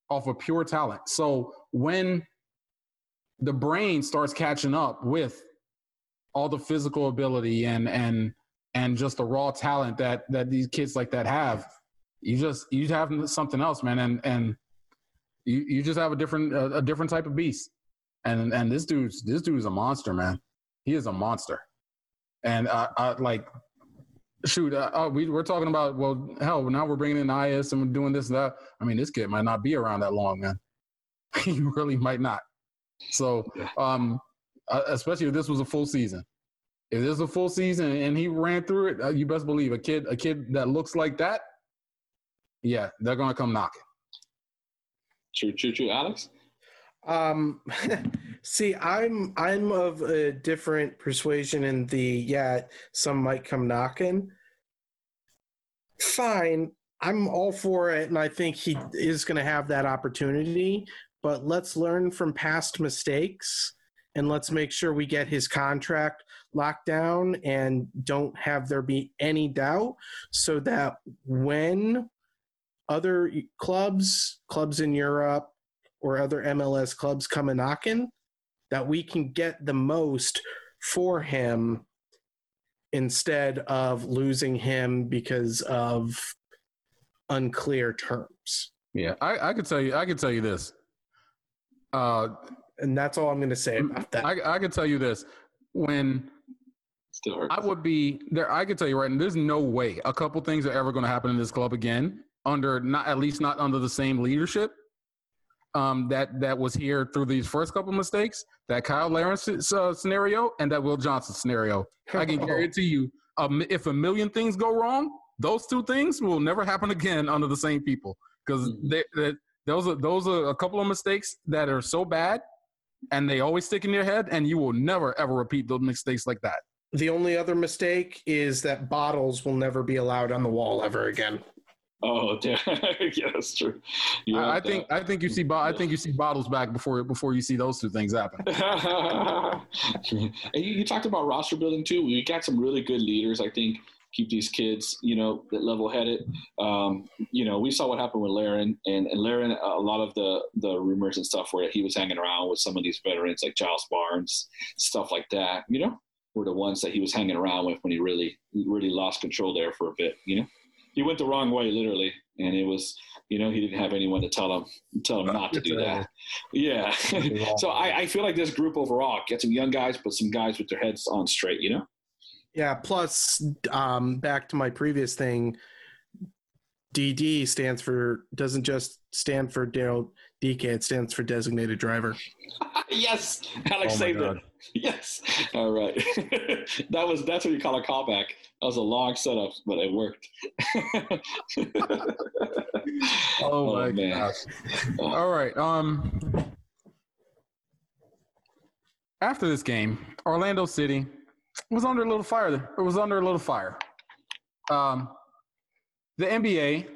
Off of pure talent. So when the brain starts catching up with all the physical ability and and and just the raw talent that that these kids like that have, you just you have something else, man, and and you you just have a different a, a different type of beast and and this dude's this dude's a monster, man. He is a monster, and I, I like shoot. Uh, uh, we we're talking about well, hell, now we're bringing in IS and we're doing this and that. I mean, this kid might not be around that long, man. he really might not. So, um, uh, especially if this was a full season, if there's a full season and he ran through it, uh, you best believe a kid, a kid that looks like that, yeah, they're gonna come knocking. True, true, true. Alex? Um, see, I'm I'm of a different persuasion in the yeah, some might come knocking. Fine, I'm all for it, and I think he is going to have that opportunity. But let's learn from past mistakes, and let's make sure we get his contract locked down, and don't have there be any doubt, so that when other clubs, clubs in Europe, or other MLS clubs come a knocking, that we can get the most for him instead of losing him because of unclear terms. Yeah, I, I could tell you, I could tell you this. Uh, And that's all I'm going to say about that. I, I could tell you this. When Still. I would be there. I can tell you right now, there's no way a couple things are ever going to happen in this club again under not at least not under the same leadership um, that that was here through these first couple mistakes. That Kyle Larin uh, scenario and that Will Johnson scenario. I can guarantee you, um, if a million things go wrong, those two things will never happen again under the same people because they, those are those are a couple of mistakes that are so bad and they always stick in your head, and you will never ever repeat those mistakes like that. The only other mistake is that bottles will never be allowed on the wall ever again. Oh, yeah, yeah, that's true. I, I think I think you see bo- I think you see bottles back before before you see those two things happen. and you, you talked about roster building too. We got some really good leaders. I think keep these kids, you know, level headed. Um, you know, we saw what happened with Larin, and, and Larin, a lot of the the rumors and stuff where he was hanging around with some of these veterans like Giles Barnes, stuff like that. You know, were the ones that he was hanging around with when he really really lost control there for a bit. You know, he went the wrong way literally, and it was. You know, he didn't have anyone to tell him tell him not to do that. Yeah. so I, I feel like this group overall get some young guys, but some guys with their heads on straight. You know. Yeah. Plus, um, back to my previous thing, DD stands for doesn't just stand for Daryl Dike. It stands for designated driver. yes, Alex Oh saved God. it. Yes. All right. that was that's what you call a callback. That was a long setup, but it worked. Oh, my man. gosh! All right. Um, after this game, Orlando City was under a little fire. There, it was under a little fire. Um, the NBA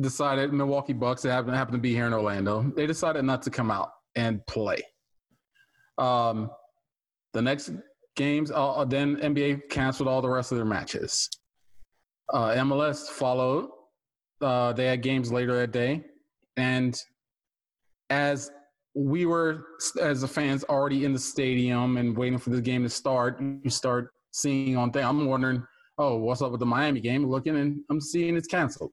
decided Milwaukee Bucks that happened, happen to be here in Orlando. They decided not to come out and play. Um, the next games, uh, uh, then NBA canceled all the rest of their matches. Uh, MLS followed. Uh, they had games later that day, and as we were, as the fans, already in the stadium and waiting for the game to start, you start seeing on thing. I'm wondering, oh, what's up with the Miami game? Looking and I'm seeing it's canceled.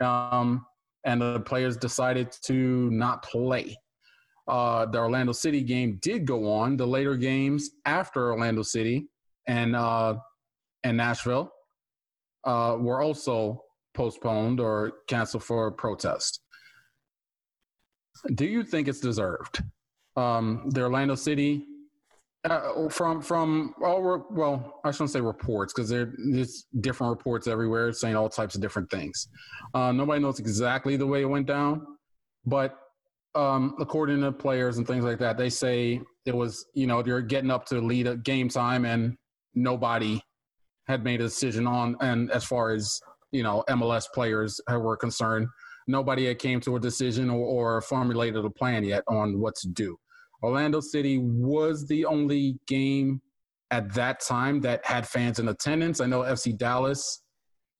Um, and the players decided to not play. Uh, the Orlando City game did go on. The later games after Orlando City and uh, and Nashville uh, were also postponed or canceled for protest. Do you think it's deserved? Um, the Orlando City, uh, from from all re- well, I shouldn't say reports because there's different reports everywhere saying all types of different things. Uh, nobody knows exactly the way it went down, but um, according to players and things like that, they say it was you know they're getting up to lead a game time and nobody had made a decision on and as far as you know MLS players were concerned, nobody had came to a decision or, or formulated a plan yet on what to do. Orlando City was the only game at that time that had fans in attendance. I know FC Dallas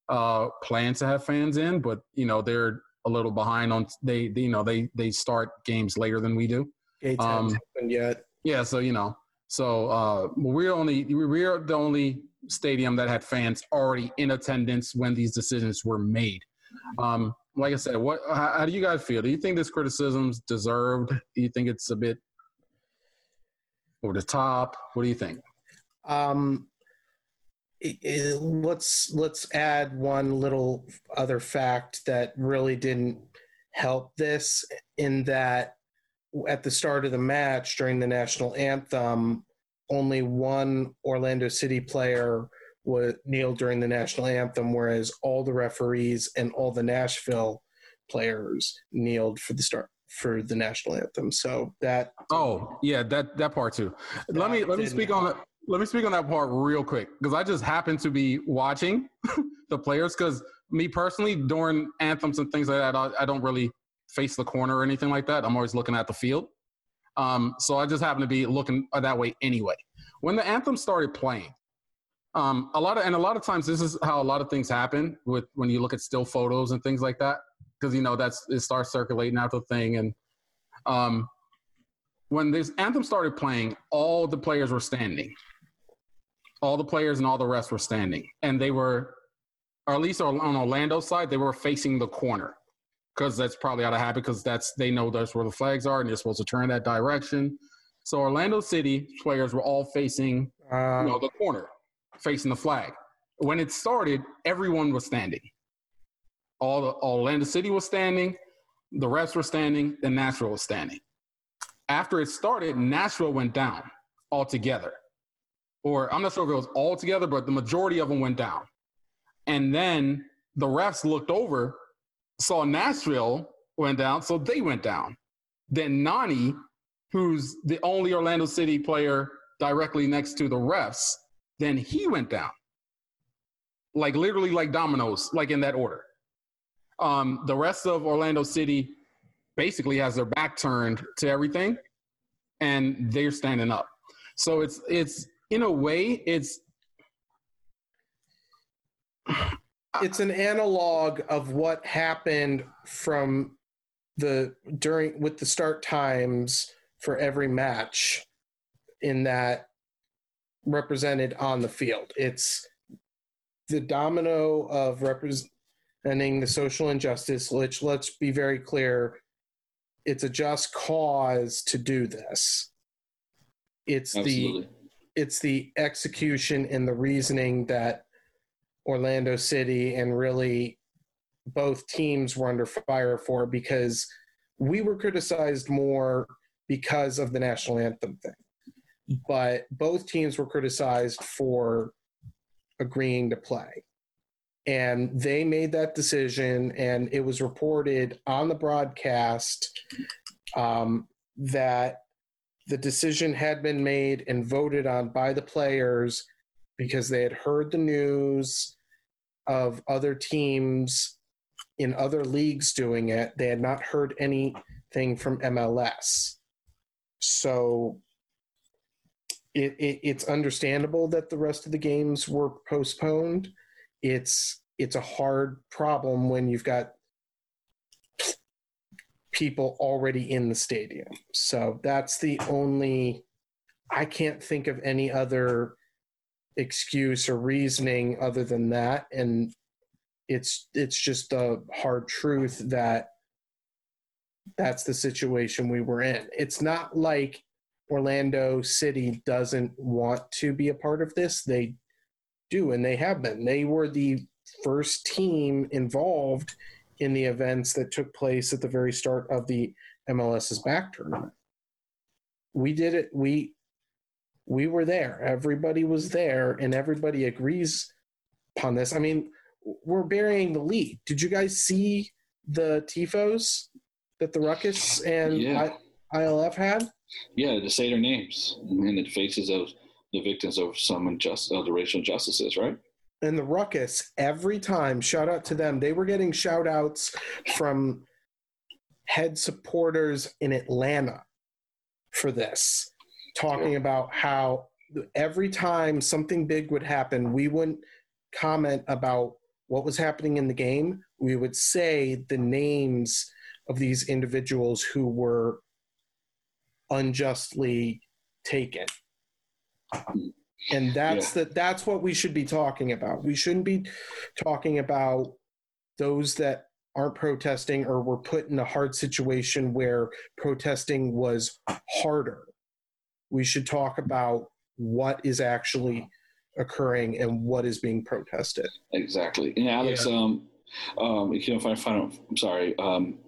uh, plans to have fans in, but you know they're a little behind on they, they you know they they start games later than we do. Gates Um, haven't opened yet. Yeah, so you know, so uh, we're only we're the only stadium that had fans already in attendance when these decisions were made. Um, like I said, what how, how do you guys feel? Do you think this criticism's deserved? Do you think it's a bit over the top? What do you think? Um, let's let's add one little other fact that really didn't help this in that at the start of the match during the national anthem only one Orlando City player was kneeled during the national anthem, whereas all the referees and all the Nashville players kneeled for the start for the national anthem. So that Oh yeah, that that part too. let me let me speak on that. Let me speak on that part real quick because I just happened to be watching the players because me personally during anthems and things like that I, I don't really face the corner or anything like that. I'm always looking at the field. Um, so I just happen to be looking that way anyway. When the anthem started playing, um, a lot of and a lot of times this is how a lot of things happen with when you look at still photos and things like that because you know that's it starts circulating out the thing and um, when this anthem started playing, all the players were standing. All the players and all the rest were standing, and they were, or at least on Orlando's side, they were facing the corner because that's probably out of habit because that's they know that's where the flags are and they're supposed to turn that direction. So Orlando City players were all facing uh, you know, the corner, facing the flag. When it started, everyone was standing. All the Orlando City was standing, the rest were standing, and Nashville was standing. After it started, Nashville went down altogether. Or I'm not sure if it was all together, but the majority of them went down. And then the refs looked over, saw Nashville went down, so they went down. Then Nani, who's the only Orlando City player directly next to the refs, then he went down. Like literally like dominoes, like in that order. Um, the rest of Orlando City basically has their back turned to everything and they're standing up. So it's it's in a way it's it's an analog of what happened from the during with the start times for every match in that represented on the field. It's the domino of representing the social injustice, which let's be very clear, it's a just cause to do this. It's the Absolutely. It's the execution and the reasoning that Orlando City and really both teams were under fire for because we were criticized more because of the national anthem thing. But both teams were criticized for agreeing to play. And they made that decision, and it was reported on the broadcast um, that the decision had been made and voted on by the players because they had heard the news of other teams in other leagues doing it. They had not heard anything from MLS. So it, it, it's understandable that the rest of the games were postponed. It's it's a hard problem when you've got people already in the stadium. So that's the only I can't think of any other excuse or reasoning other than that and it's it's just the hard truth that that's the situation we were in. It's not like Orlando City doesn't want to be a part of this. They do, and they have been. They were the first team involved in the events that took place at the very start of the MLS's back tournament. We did it. We we were there. Everybody was there, and everybody agrees upon this. I mean, we're burying the lead. Did you guys see the tifos that the Ruckus and Yeah. I, ILF had? Yeah, to say their names and the faces of the victims of some injust, of the racial injustices, right? And the ruckus every time. Shout out to them. They were getting shout outs from head supporters in atlanta for this talking about how every time something big would happen we wouldn't comment about what was happening in the game. We would say the names of these individuals who were unjustly taken and that's the that's what we should be talking about. We shouldn't be talking about those that aren't protesting or were put in a hard situation where protesting was harder. We should talk about what is actually occurring and what is being protested. Exactly. And Alex, um, um, you know, if I find, I'm sorry, um,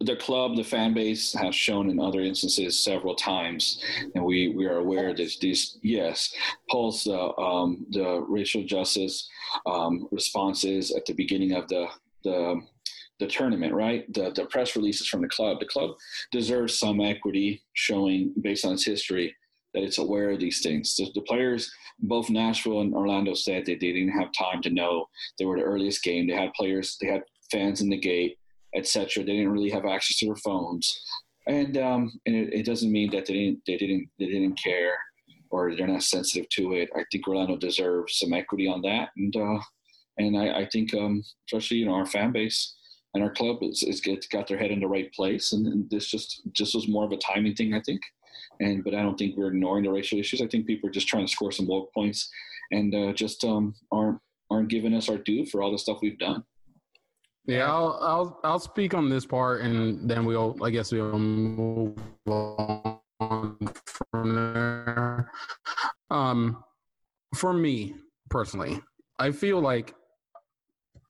the club, the fan base has shown in other instances several times, and we, we are aware that. These yes, pulse the um, the racial justice um, responses at the beginning of the the the tournament, right? The the press releases from the club. The club deserves some equity showing based on its history that it's aware of these things. The, the, players, both Nashville and Orlando, said that they didn't have time to know they were the earliest game. They had players, they had fans in the gate, etc. They didn't really have access to their phones, and um, and it, it, doesn't mean that they didn't they didn't they didn't care or they're not sensitive to it. I think Orlando deserves some equity on that, and uh, and I, I think um, especially you know our fan base and our club is, is get, got their head in the right place, and, and this just just was more of a timing thing, I think. And but I don't think we're ignoring the racial issues. I think people are just trying to score some woke points and uh, just um, aren't aren't giving us our due for all the stuff we've done. Yeah, I'll I'll I'll speak on this part, and then we'll I guess we'll move on from there. Um, for me personally, I feel like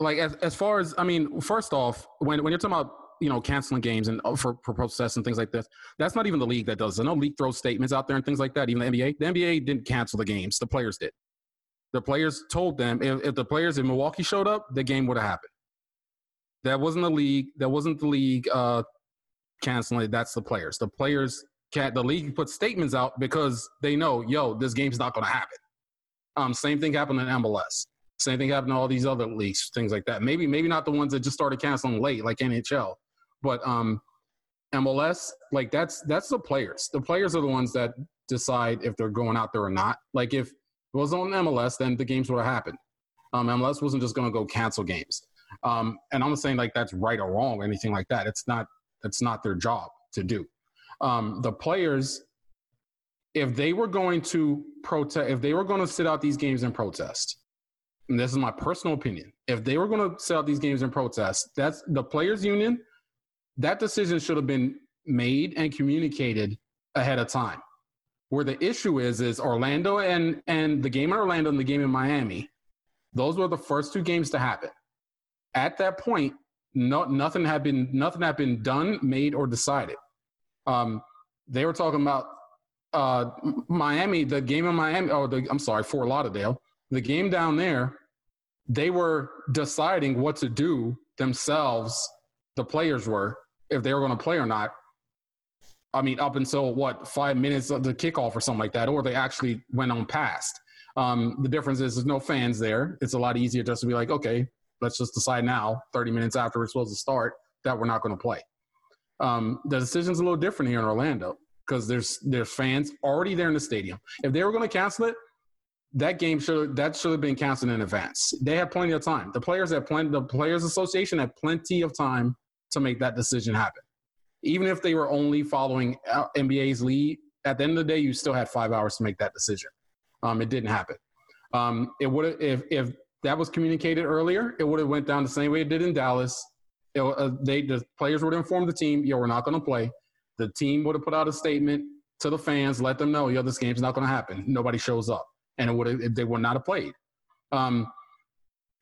like as as far as I mean, first off, when when you're talking about you know canceling games and uh, for, for protests and things like this, that's not even the league that does. I know league throws statements out there and things like that. Even the NBA, the NBA didn't cancel the games. The players did. The players told them if, if the players in Milwaukee showed up, the game would have happened. That wasn't the league. That wasn't the league uh, canceling. it. That's the players. The players can't. The league put statements out because they know, yo, this game's not going to happen. Um, same thing happened in MLS. Same thing happened to all these other leagues, things like that. Maybe, maybe not the ones that just started canceling late, like NHL, but um, MLS, like that's that's the players. The players are the ones that decide if they're going out there or not. Like if it was on MLS, then the games would have happened. Um, MLS wasn't just going to go cancel games. Um, and I'm not saying like that's right or wrong or anything like that. It's not. It's not their job to do. Um, the players, if they were going to protest, if they were going to sit out these games and protest, and this is my personal opinion, if they were going to sit out these games and protest, that's the players' union. That decision should have been made and communicated ahead of time. Where the issue is, is Orlando and and the game in Orlando and the game in Miami. Those were the first two games to happen at that point, no, nothing had been nothing had been done, made, or decided. Um, they were talking about uh, Miami, the game in Miami. Oh, the, I'm sorry, Fort Lauderdale, the game down there. They were deciding what to do themselves. The players were if they were going to play or not. I mean, up until what five minutes of the kickoff or something like that, or they actually went on past. Um, the difference is there's no fans there. It's a lot easier just to be like, okay, let's just decide now, 30 minutes after we're supposed to start, that we're not going to play. Um, the decision's a little different here in Orlando because there's there's fans already there in the stadium. If they were going to cancel it, that game should that should have been canceled in advance. They had plenty of time. The players had plenty. The players association had plenty of time to make that decision happen. Even if they were only following NBA's lead, at the end of the day, you still had five hours to make that decision. Um, it didn't happen. Um, it would if if that was communicated earlier, it would have went down the same way it did in Dallas. It, uh, they the players would have informed the team, yo, we're not going to play. The team would have put out a statement to the fans, let them know, yo, this game's not going to happen. Nobody shows up, and it would they would not have played. Um,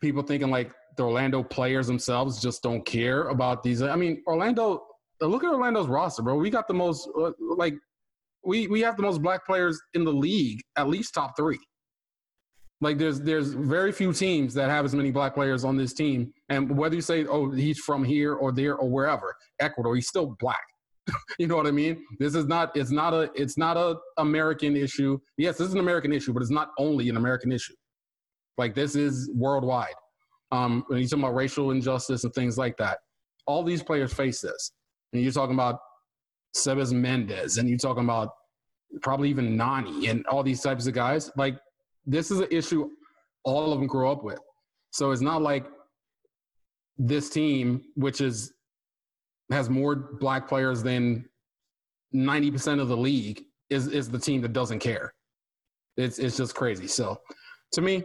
people thinking like the Orlando players themselves just don't care about these. I mean, Orlando. Look at Orlando's roster, bro. We got the most uh, like we we have the most black players in the league, at least top three. Like there's there's very few teams that have as many black players on this team, and whether you say oh he's from here or there or wherever, Ecuador, he's still black. you know what I mean? This is not it's not a it's not a American issue. Yes, this is an American issue, but it's not only an American issue. Like this is worldwide. Um, when you talk about racial injustice and things like that, all these players face this. And you're talking about Sebas Mendez, and you're talking about probably even Nani and all these types of guys. Like this is an issue all of them grow up with. So it's not like this team, which is has more black players than 90% of the league, is is the team that doesn't care. It's it's just crazy. So to me,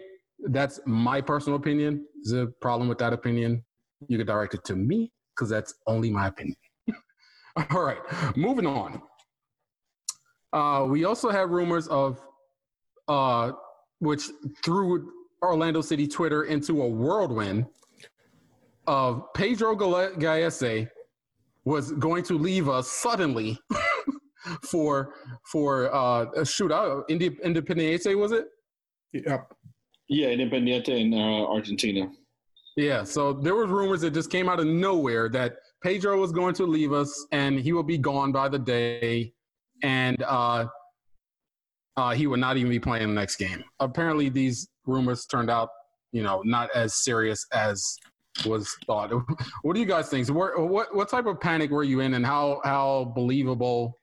that's my personal opinion. There's a problem with that opinion. You can direct it to me because that's only my opinion. All right, moving on. Uh, we also have rumors of uh, which threw Orlando City Twitter into a whirlwind of Pedro Gallese was going to leave us suddenly for for uh, a shootout. Independiente was it? Yep. Yeah, Independiente in uh, Argentina. Yeah. So there was rumors that just came out of nowhere that Pedro was going to leave us and he will be gone by the day, and uh, uh, he would not even be playing the next game. Apparently, these rumors turned out, you know, not as serious as was thought. what do you guys think? Where, what what type of panic were you in, and how how believable,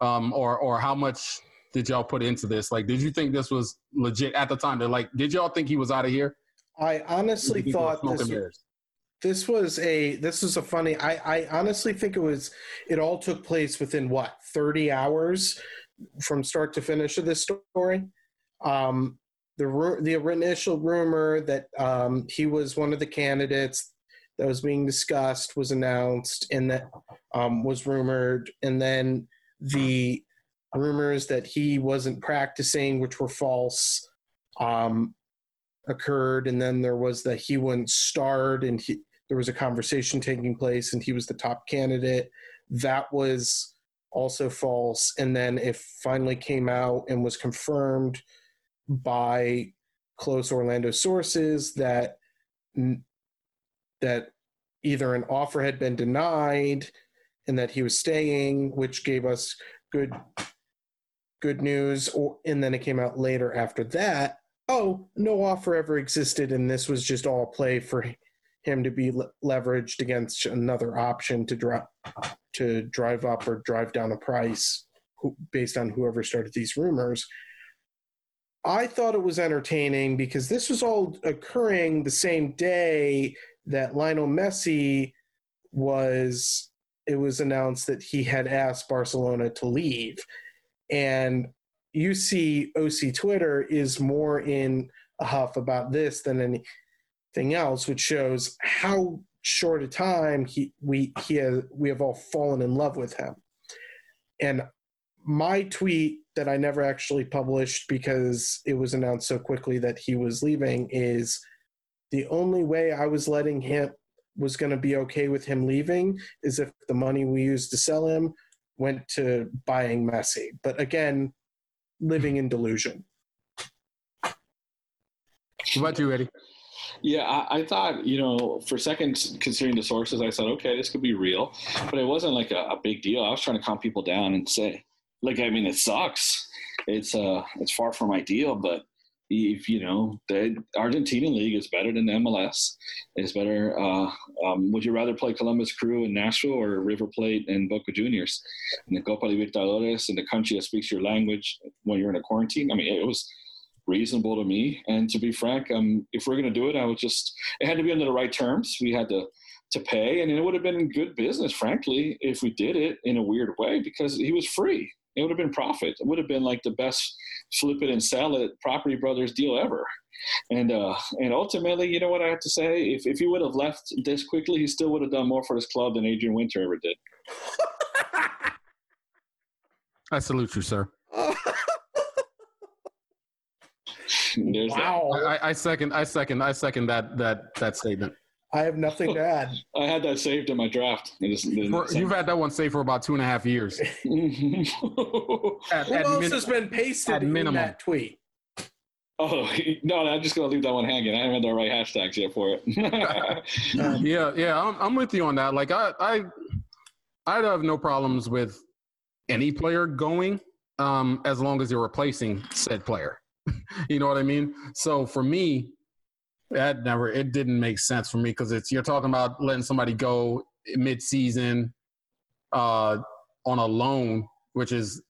um, or or how much did y'all put into this? Like, did you think this was legit at the time? They're like, did y'all think he was out of here? I honestly Did you think it was thought this, this was a this is a funny I, I honestly think it was it all took place within what 30 hours from start to finish of this story. Um the ru- the initial rumor that um he was one of the candidates that was being discussed was announced and that um was rumored. And then the rumors that he wasn't practicing which were false um occurred. And then there was that he wouldn't start and he, there was a conversation taking place and he was the top candidate. That was also false. And then it finally came out and was confirmed by close orlando sources that that either an offer had been denied and that he was staying which gave us good good news. Or and then it came out later after that oh no offer ever existed. And this was just all play for him to be le- leveraged against another option to drive to drive up or drive down a price who, based on whoever started these rumors. I thought it was entertaining because this was all occurring the same day that lionel messi was it was announced that he had asked barcelona to leave. And you see OC Twitter is more in a huff about this than anything else, which shows how short a time he we he has, we have all fallen in love with him. And my tweet that I never actually published because it was announced so quickly that he was leaving is the only way I was letting him was going to be okay with him leaving is if the money we used to sell him went to buying Messi. But again, living in delusion. What about you, Eddie? Yeah, I, I thought, you know, for a second, considering the sources, I said, okay, this could be real. But it wasn't like a, a big deal. I was trying to calm people down and say, like, I mean, it sucks. It's uh, it's far from ideal, but if you know the Argentinian league is better than the MLS, it's better. Uh, um, would you rather play Columbus Crew in Nashville or River Plate and Boca Juniors in the Copa Libertadores in the country that speaks your language when you're in a quarantine? I mean, it was reasonable to me. And to be frank, um, if we're going to do it, I would just it had to be under the right terms. We had to to pay, and it would have been good business, frankly, if we did it in a weird way because he was free. It would have been profit. It would have been like the best flip it and sell it Property Brothers deal ever. And uh, and ultimately, you know what I have to say? If if he would have left this quickly, he still would have done more for his club than Adrian Winter ever did. I salute you, sir. There's that. wow. I, I second. I second. I second that that that statement. I have nothing to add. I had that saved in my draft. It just didn't- For, you've had that one saved for about two and a half years. At, Who at else min- has been at pasted in minimum. that tweet? oh no, I'm just gonna leave that one hanging. I haven't had the right hashtags yet for it. yeah, yeah, I'm, I'm with you on that. Like I, I, I'd have no problems with any player going, um, as long as you're replacing said player. you know what I mean? So for me, that never it didn't make sense for me because it's you're talking about letting somebody go mid-season, uh, on a loan, which is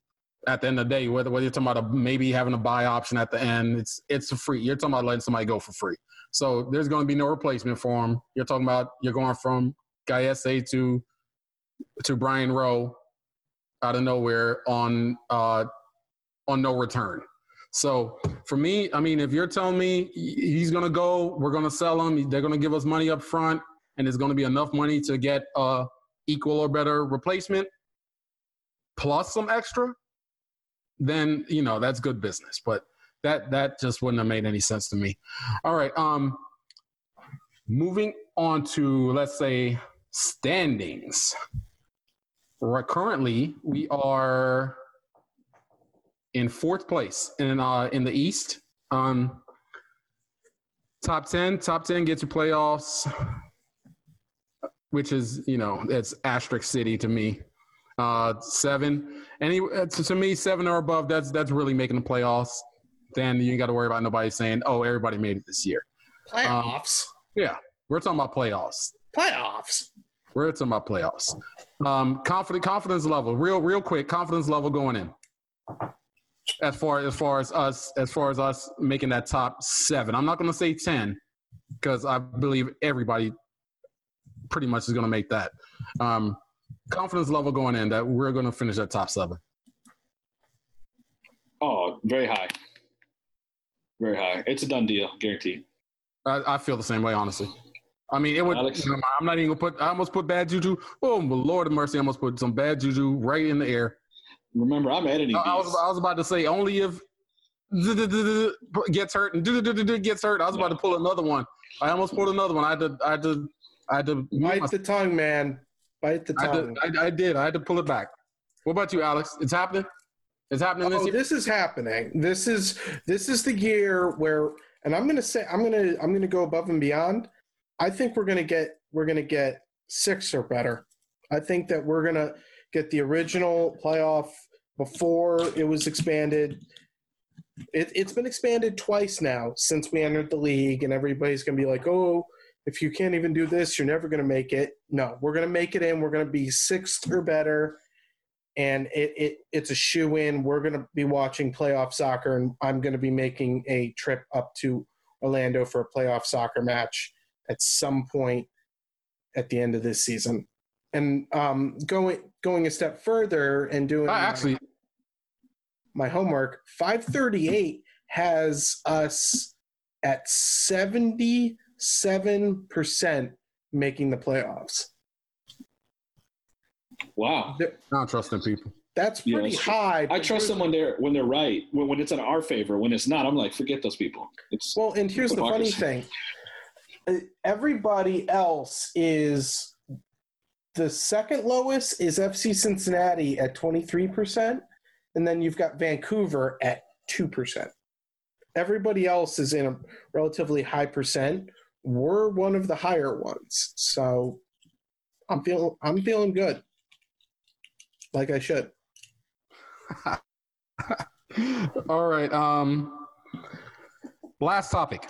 at the end of the day, whether whether you're talking about a, maybe having a buy option at the end, it's it's free. You're talking about letting somebody go for free. So there's going to be no replacement for him. You're talking about you're going from Gallese to to Brian Rowe out of nowhere on uh, on no return. So for me, I mean, if you're telling me he's going to go, we're going to sell him. They're going to give us money up front, and it's going to be enough money to get a equal or better replacement plus some extra. Then you know that's good business. But that that just wouldn't have made any sense to me. All right. Um, moving on to let's say standings. right, currently we are in fourth place in uh, in the East. Um, top ten, top ten gets you playoffs, which is you know it's asterisk city to me. Uh, seven, any uh, to, me seven or above. That's that's really making the playoffs. Then you ain't got to worry about nobody saying, "Oh, everybody made it this year." Playoffs. Yeah, we're talking about playoffs. Playoffs. We're talking about playoffs. Um, confident confidence level, real real quick, confidence level going in. As far as far as us, as far as us making that top seven, I'm not going to say ten because I believe everybody pretty much is going to make that. Um, confidence level going in that we're going to finish at top seven. Oh, very high. Very high. It's a done deal, guaranteed. I, I feel the same way, honestly. I mean, it would. Alex? I'm not even gonna put. I almost put bad juju. Oh, Lord of mercy, I almost put some bad juju right in the air. Remember, I'm editing I, I was. I was about to say only if gets hurt and gets hurt. I was about to pull another one. I almost pulled another one. I had to. I had to. I had to. Bite the tongue, man. Bite the I, tongue. did, I, I did. I had to pull it back. What about you, Alex? It's happening. It's happening this Oh, year. this is happening. This is this is the year where, and I'm gonna say I'm gonna I'm gonna go above and beyond. I think we're gonna get we're gonna get six or better. I think that we're gonna get the original playoff before it was expanded. It, it's been expanded twice now since we entered the league, and everybody's gonna be like, "Oh, if you can't even do this, you're never gonna make it." No, we're gonna make it in. We're gonna be sixth or better and it, it it's a shoe in. We're going to be watching playoff soccer, and I'm going to be making a trip up to Orlando for a playoff soccer match at some point at the end of this season. And um, going going a step further and doing I actually, my homework, 538 has us at 77% making the playoffs. wow. I don't trust them people. That's Yeah, pretty that's high. I trust here's- them when they're when they're right. When, when it's in our favor. When it's not, I'm like, forget those people. It's Well, and here's the funny thing: Uh, everybody else is the second lowest is FC Cincinnati at 23 percent, and then you've got Vancouver at two percent. Everybody else is in a relatively high percent. We're one of the higher ones, so I'm feeling I'm feeling good, like I should. All right. Um, last topic.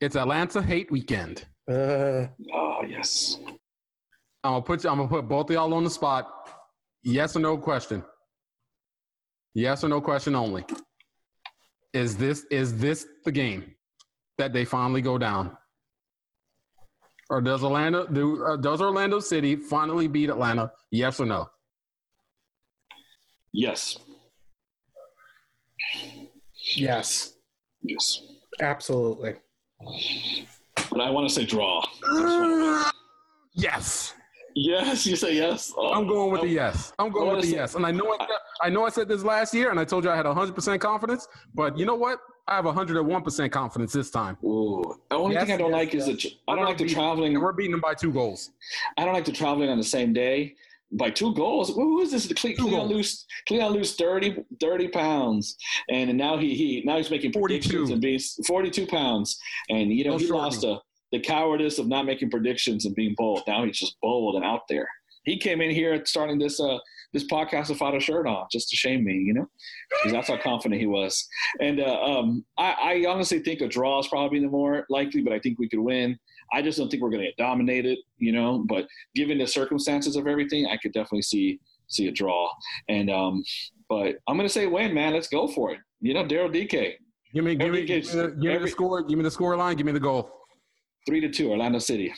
It's Atlanta Hate Weekend. Uh, oh yes. I'm gonna put you, I'm gonna put both of y'all on the spot. Yes or no question. Yes or no question only. Is this is this the game that they finally go down, or does Orlando do uh, does Orlando City finally beat Atlanta? Yes or no? Yes. yes, Yes. absolutely. But I want to say draw. Yes. Yes, you say yes. Oh, I'm going with the oh, yes. I'm going with the say- yes. And I know I, I know I said this last year, and I told you I had 100% confidence. But you know what? I have 101% confidence this time. Ooh. The only Yes, thing I don't yes, like is that I don't like the We're traveling. And we're beating them by two goals. I don't like the traveling on the same day by two goals. Who is this? Cle- Two Cleon lose Cleon lose 30, 30 pounds, and now he he now he's making 42. and being forty two pounds, and you know Don't he lost me. The cowardice of not making predictions and being bold. Now he's just bold and out there. He came in here starting this uh this podcast without a shirt on just to shame me, you know, because that's how confident he was. And uh, um, I, I honestly think a draw is probably the more likely, but I think we could win. I just don't think we're going to get dominated, you know. But given the circumstances of everything, I could definitely see see a draw. And um, but I'm going to say win, man. Let's go for it. You know, Daryl Dike, Give me, give me, give me, the, give me every- the score. Give me the score line. Give me the goal. Three to two, Orlando City.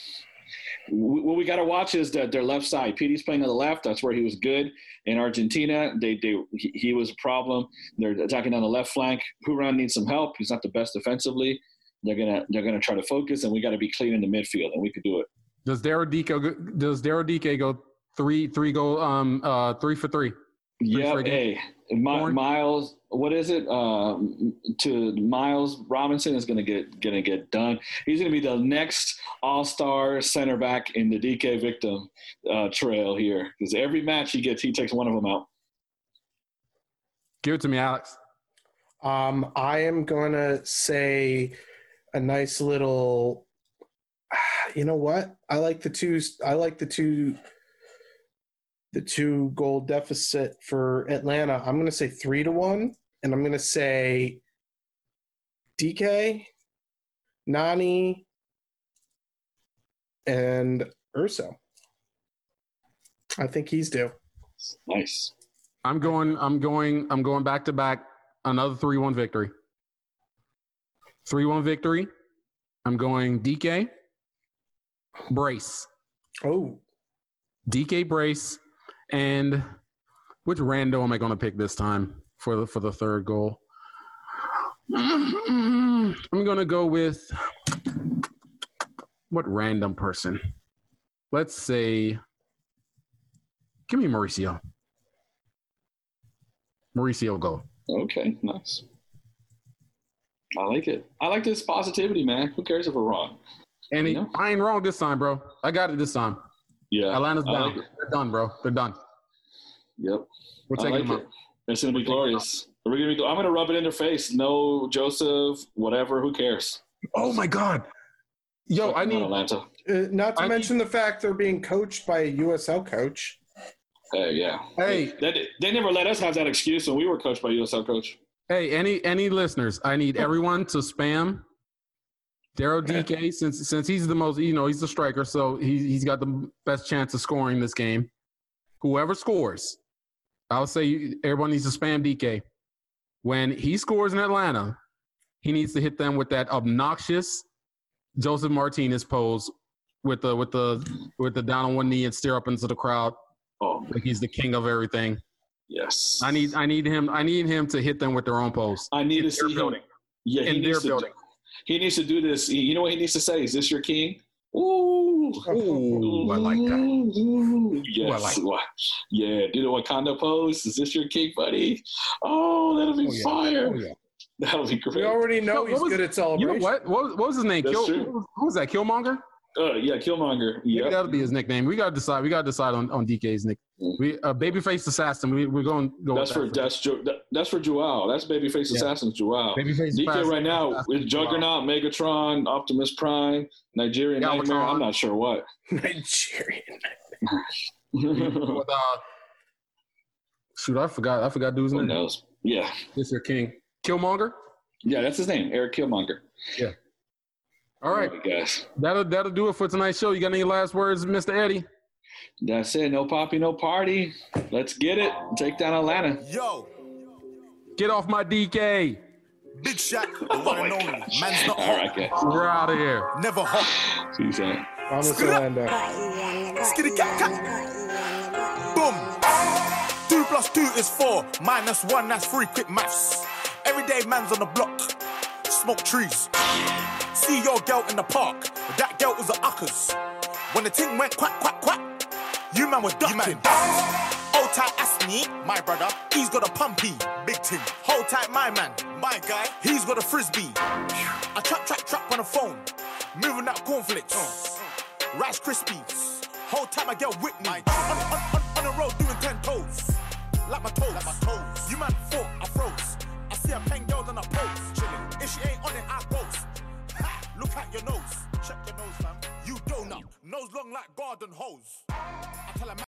What we got to watch is that their left side. Pity's playing on the left. That's where he was good. In Argentina, they, they he, he was a problem. They're attacking on the left flank. Ruan needs some help. He's not the best defensively. They're gonna they're gonna try to focus, and we got to be clean in the midfield, and we could do it. Does Dike does Dike go three three go um uh three for three? Yeah, hey, My, Miles, what is it? Um, to Miles Robinson is gonna get gonna get done. He's gonna be the next All Star center back in the Dike victim uh, trail here because every match he gets, he takes one of them out. Give it to me, Alex. Um, I am gonna say a nice little. You know what? I like the two. I like the two. The two goal deficit for Atlanta. I'm gonna say three to one, and I'm gonna say Dike, Nani, and Urso. I think he's due. Nice. I'm going. I'm going. I'm going back to back. Another three-one victory. Three-one victory. I'm going Dike. Brace. Oh, Dike Brace, and which rando am I going to pick this time for the for the third goal? I'm going to go with what random person? Let's say, give me Mauricio. Mauricio go. Okay, nice. I like it. I like this positivity, man. Who cares if we're wrong? And he, Yeah. I ain't wrong this time, bro. I got it this time. Yeah, Atlanta's I down. like. They're done, bro. They're done. Yep. We're taking like them it. out. It's gonna be glorious. We're gonna be. I'm gonna rub it in their face. No Josef, whatever. Who cares? Oh my god. Yo, I Fucking need Atlanta. uh, not to I mention the fact they're being coached by a USL coach. Hey, yeah. Hey. they, they never let us have that excuse when we were coached by USL coach. Hey, any any listeners? I need everyone to spam Daryl Dike since since he's the most you know he's the striker, so he he's got the best chance of scoring this game. Whoever scores, I'll say everyone needs to spam Dike. When he scores in Atlanta, he needs to hit them with that obnoxious Josef Martinez pose with the with the with the down on one knee and stare up into the crowd Oh, like he's the king of everything. yes. I need I need him I need him to hit them with their own pose. I need to see their him. building. Yeah, he In their needs to. building. Do, he needs to do this. You know what he needs to say? Is this your king? Ooh. Ooh, I like that. Ooh, yes. Ooh, I like Wa- Yeah, do the Wakanda pose. Is this your king, buddy? Oh, that'll be Oh, yeah. fire. Oh, yeah. That'll be great. We already know What he's was- good at celebration. You know what? What was, what was his name? That's Kill, true. who was- that? Killmonger? Uh, yeah, Killmonger. Yeah. that'll be his nickname. We gotta decide. We gotta decide on, on Dike's nick. We uh, babyface assassin. We we're going go. That's for that that's Jo- that, that's for Joao. That's Babyface Yeah. Assassin's Joao. Babyface Dike assassin. right now assassin, is Juggernaut, Megatron, Optimus Prime, Nigerian Galvatron. Nightmare. I'm not sure what. Nigerian. With, uh, shoot, I forgot. I forgot dude's Who name. knows? Yeah, Mr. King. Killmonger. yeah, that's his name, Eric Killmonger. Yeah. All right, guys. that'll that'll do it for tonight's show. You got any last words, Mr. Eddie? That's it. No poppy, no party. Let's get it. Take down Atlanta. Yo, Get off my Dike. Big Shaq, the one and only. Man's not All hot, right, guys. We're out of here. never hot. See you soon. Vamos Orlando. Skitty cat cat. Boom. Two plus two is four. Minus one, that's three. Quick maths. Everyday man's on the block. Smoke trees. See your girl in the park. That girl was a uckers. When the ting went quack, quack, quack, you man was ducking. Hold tight, me, my brother. He's got a pumpy, big team. Hold tight, my man, my guy. He's got a frisbee. I trap, trap, trap on the phone. Moving that cornflakes. Uh, oh. Rice Krispies. Hold tight, my girl Whitney. On, on, on, on, the road doing ten toes. Like my toes. Like my toes. You man thought I froze. I see a penguin. Nose long like garden hose. I tell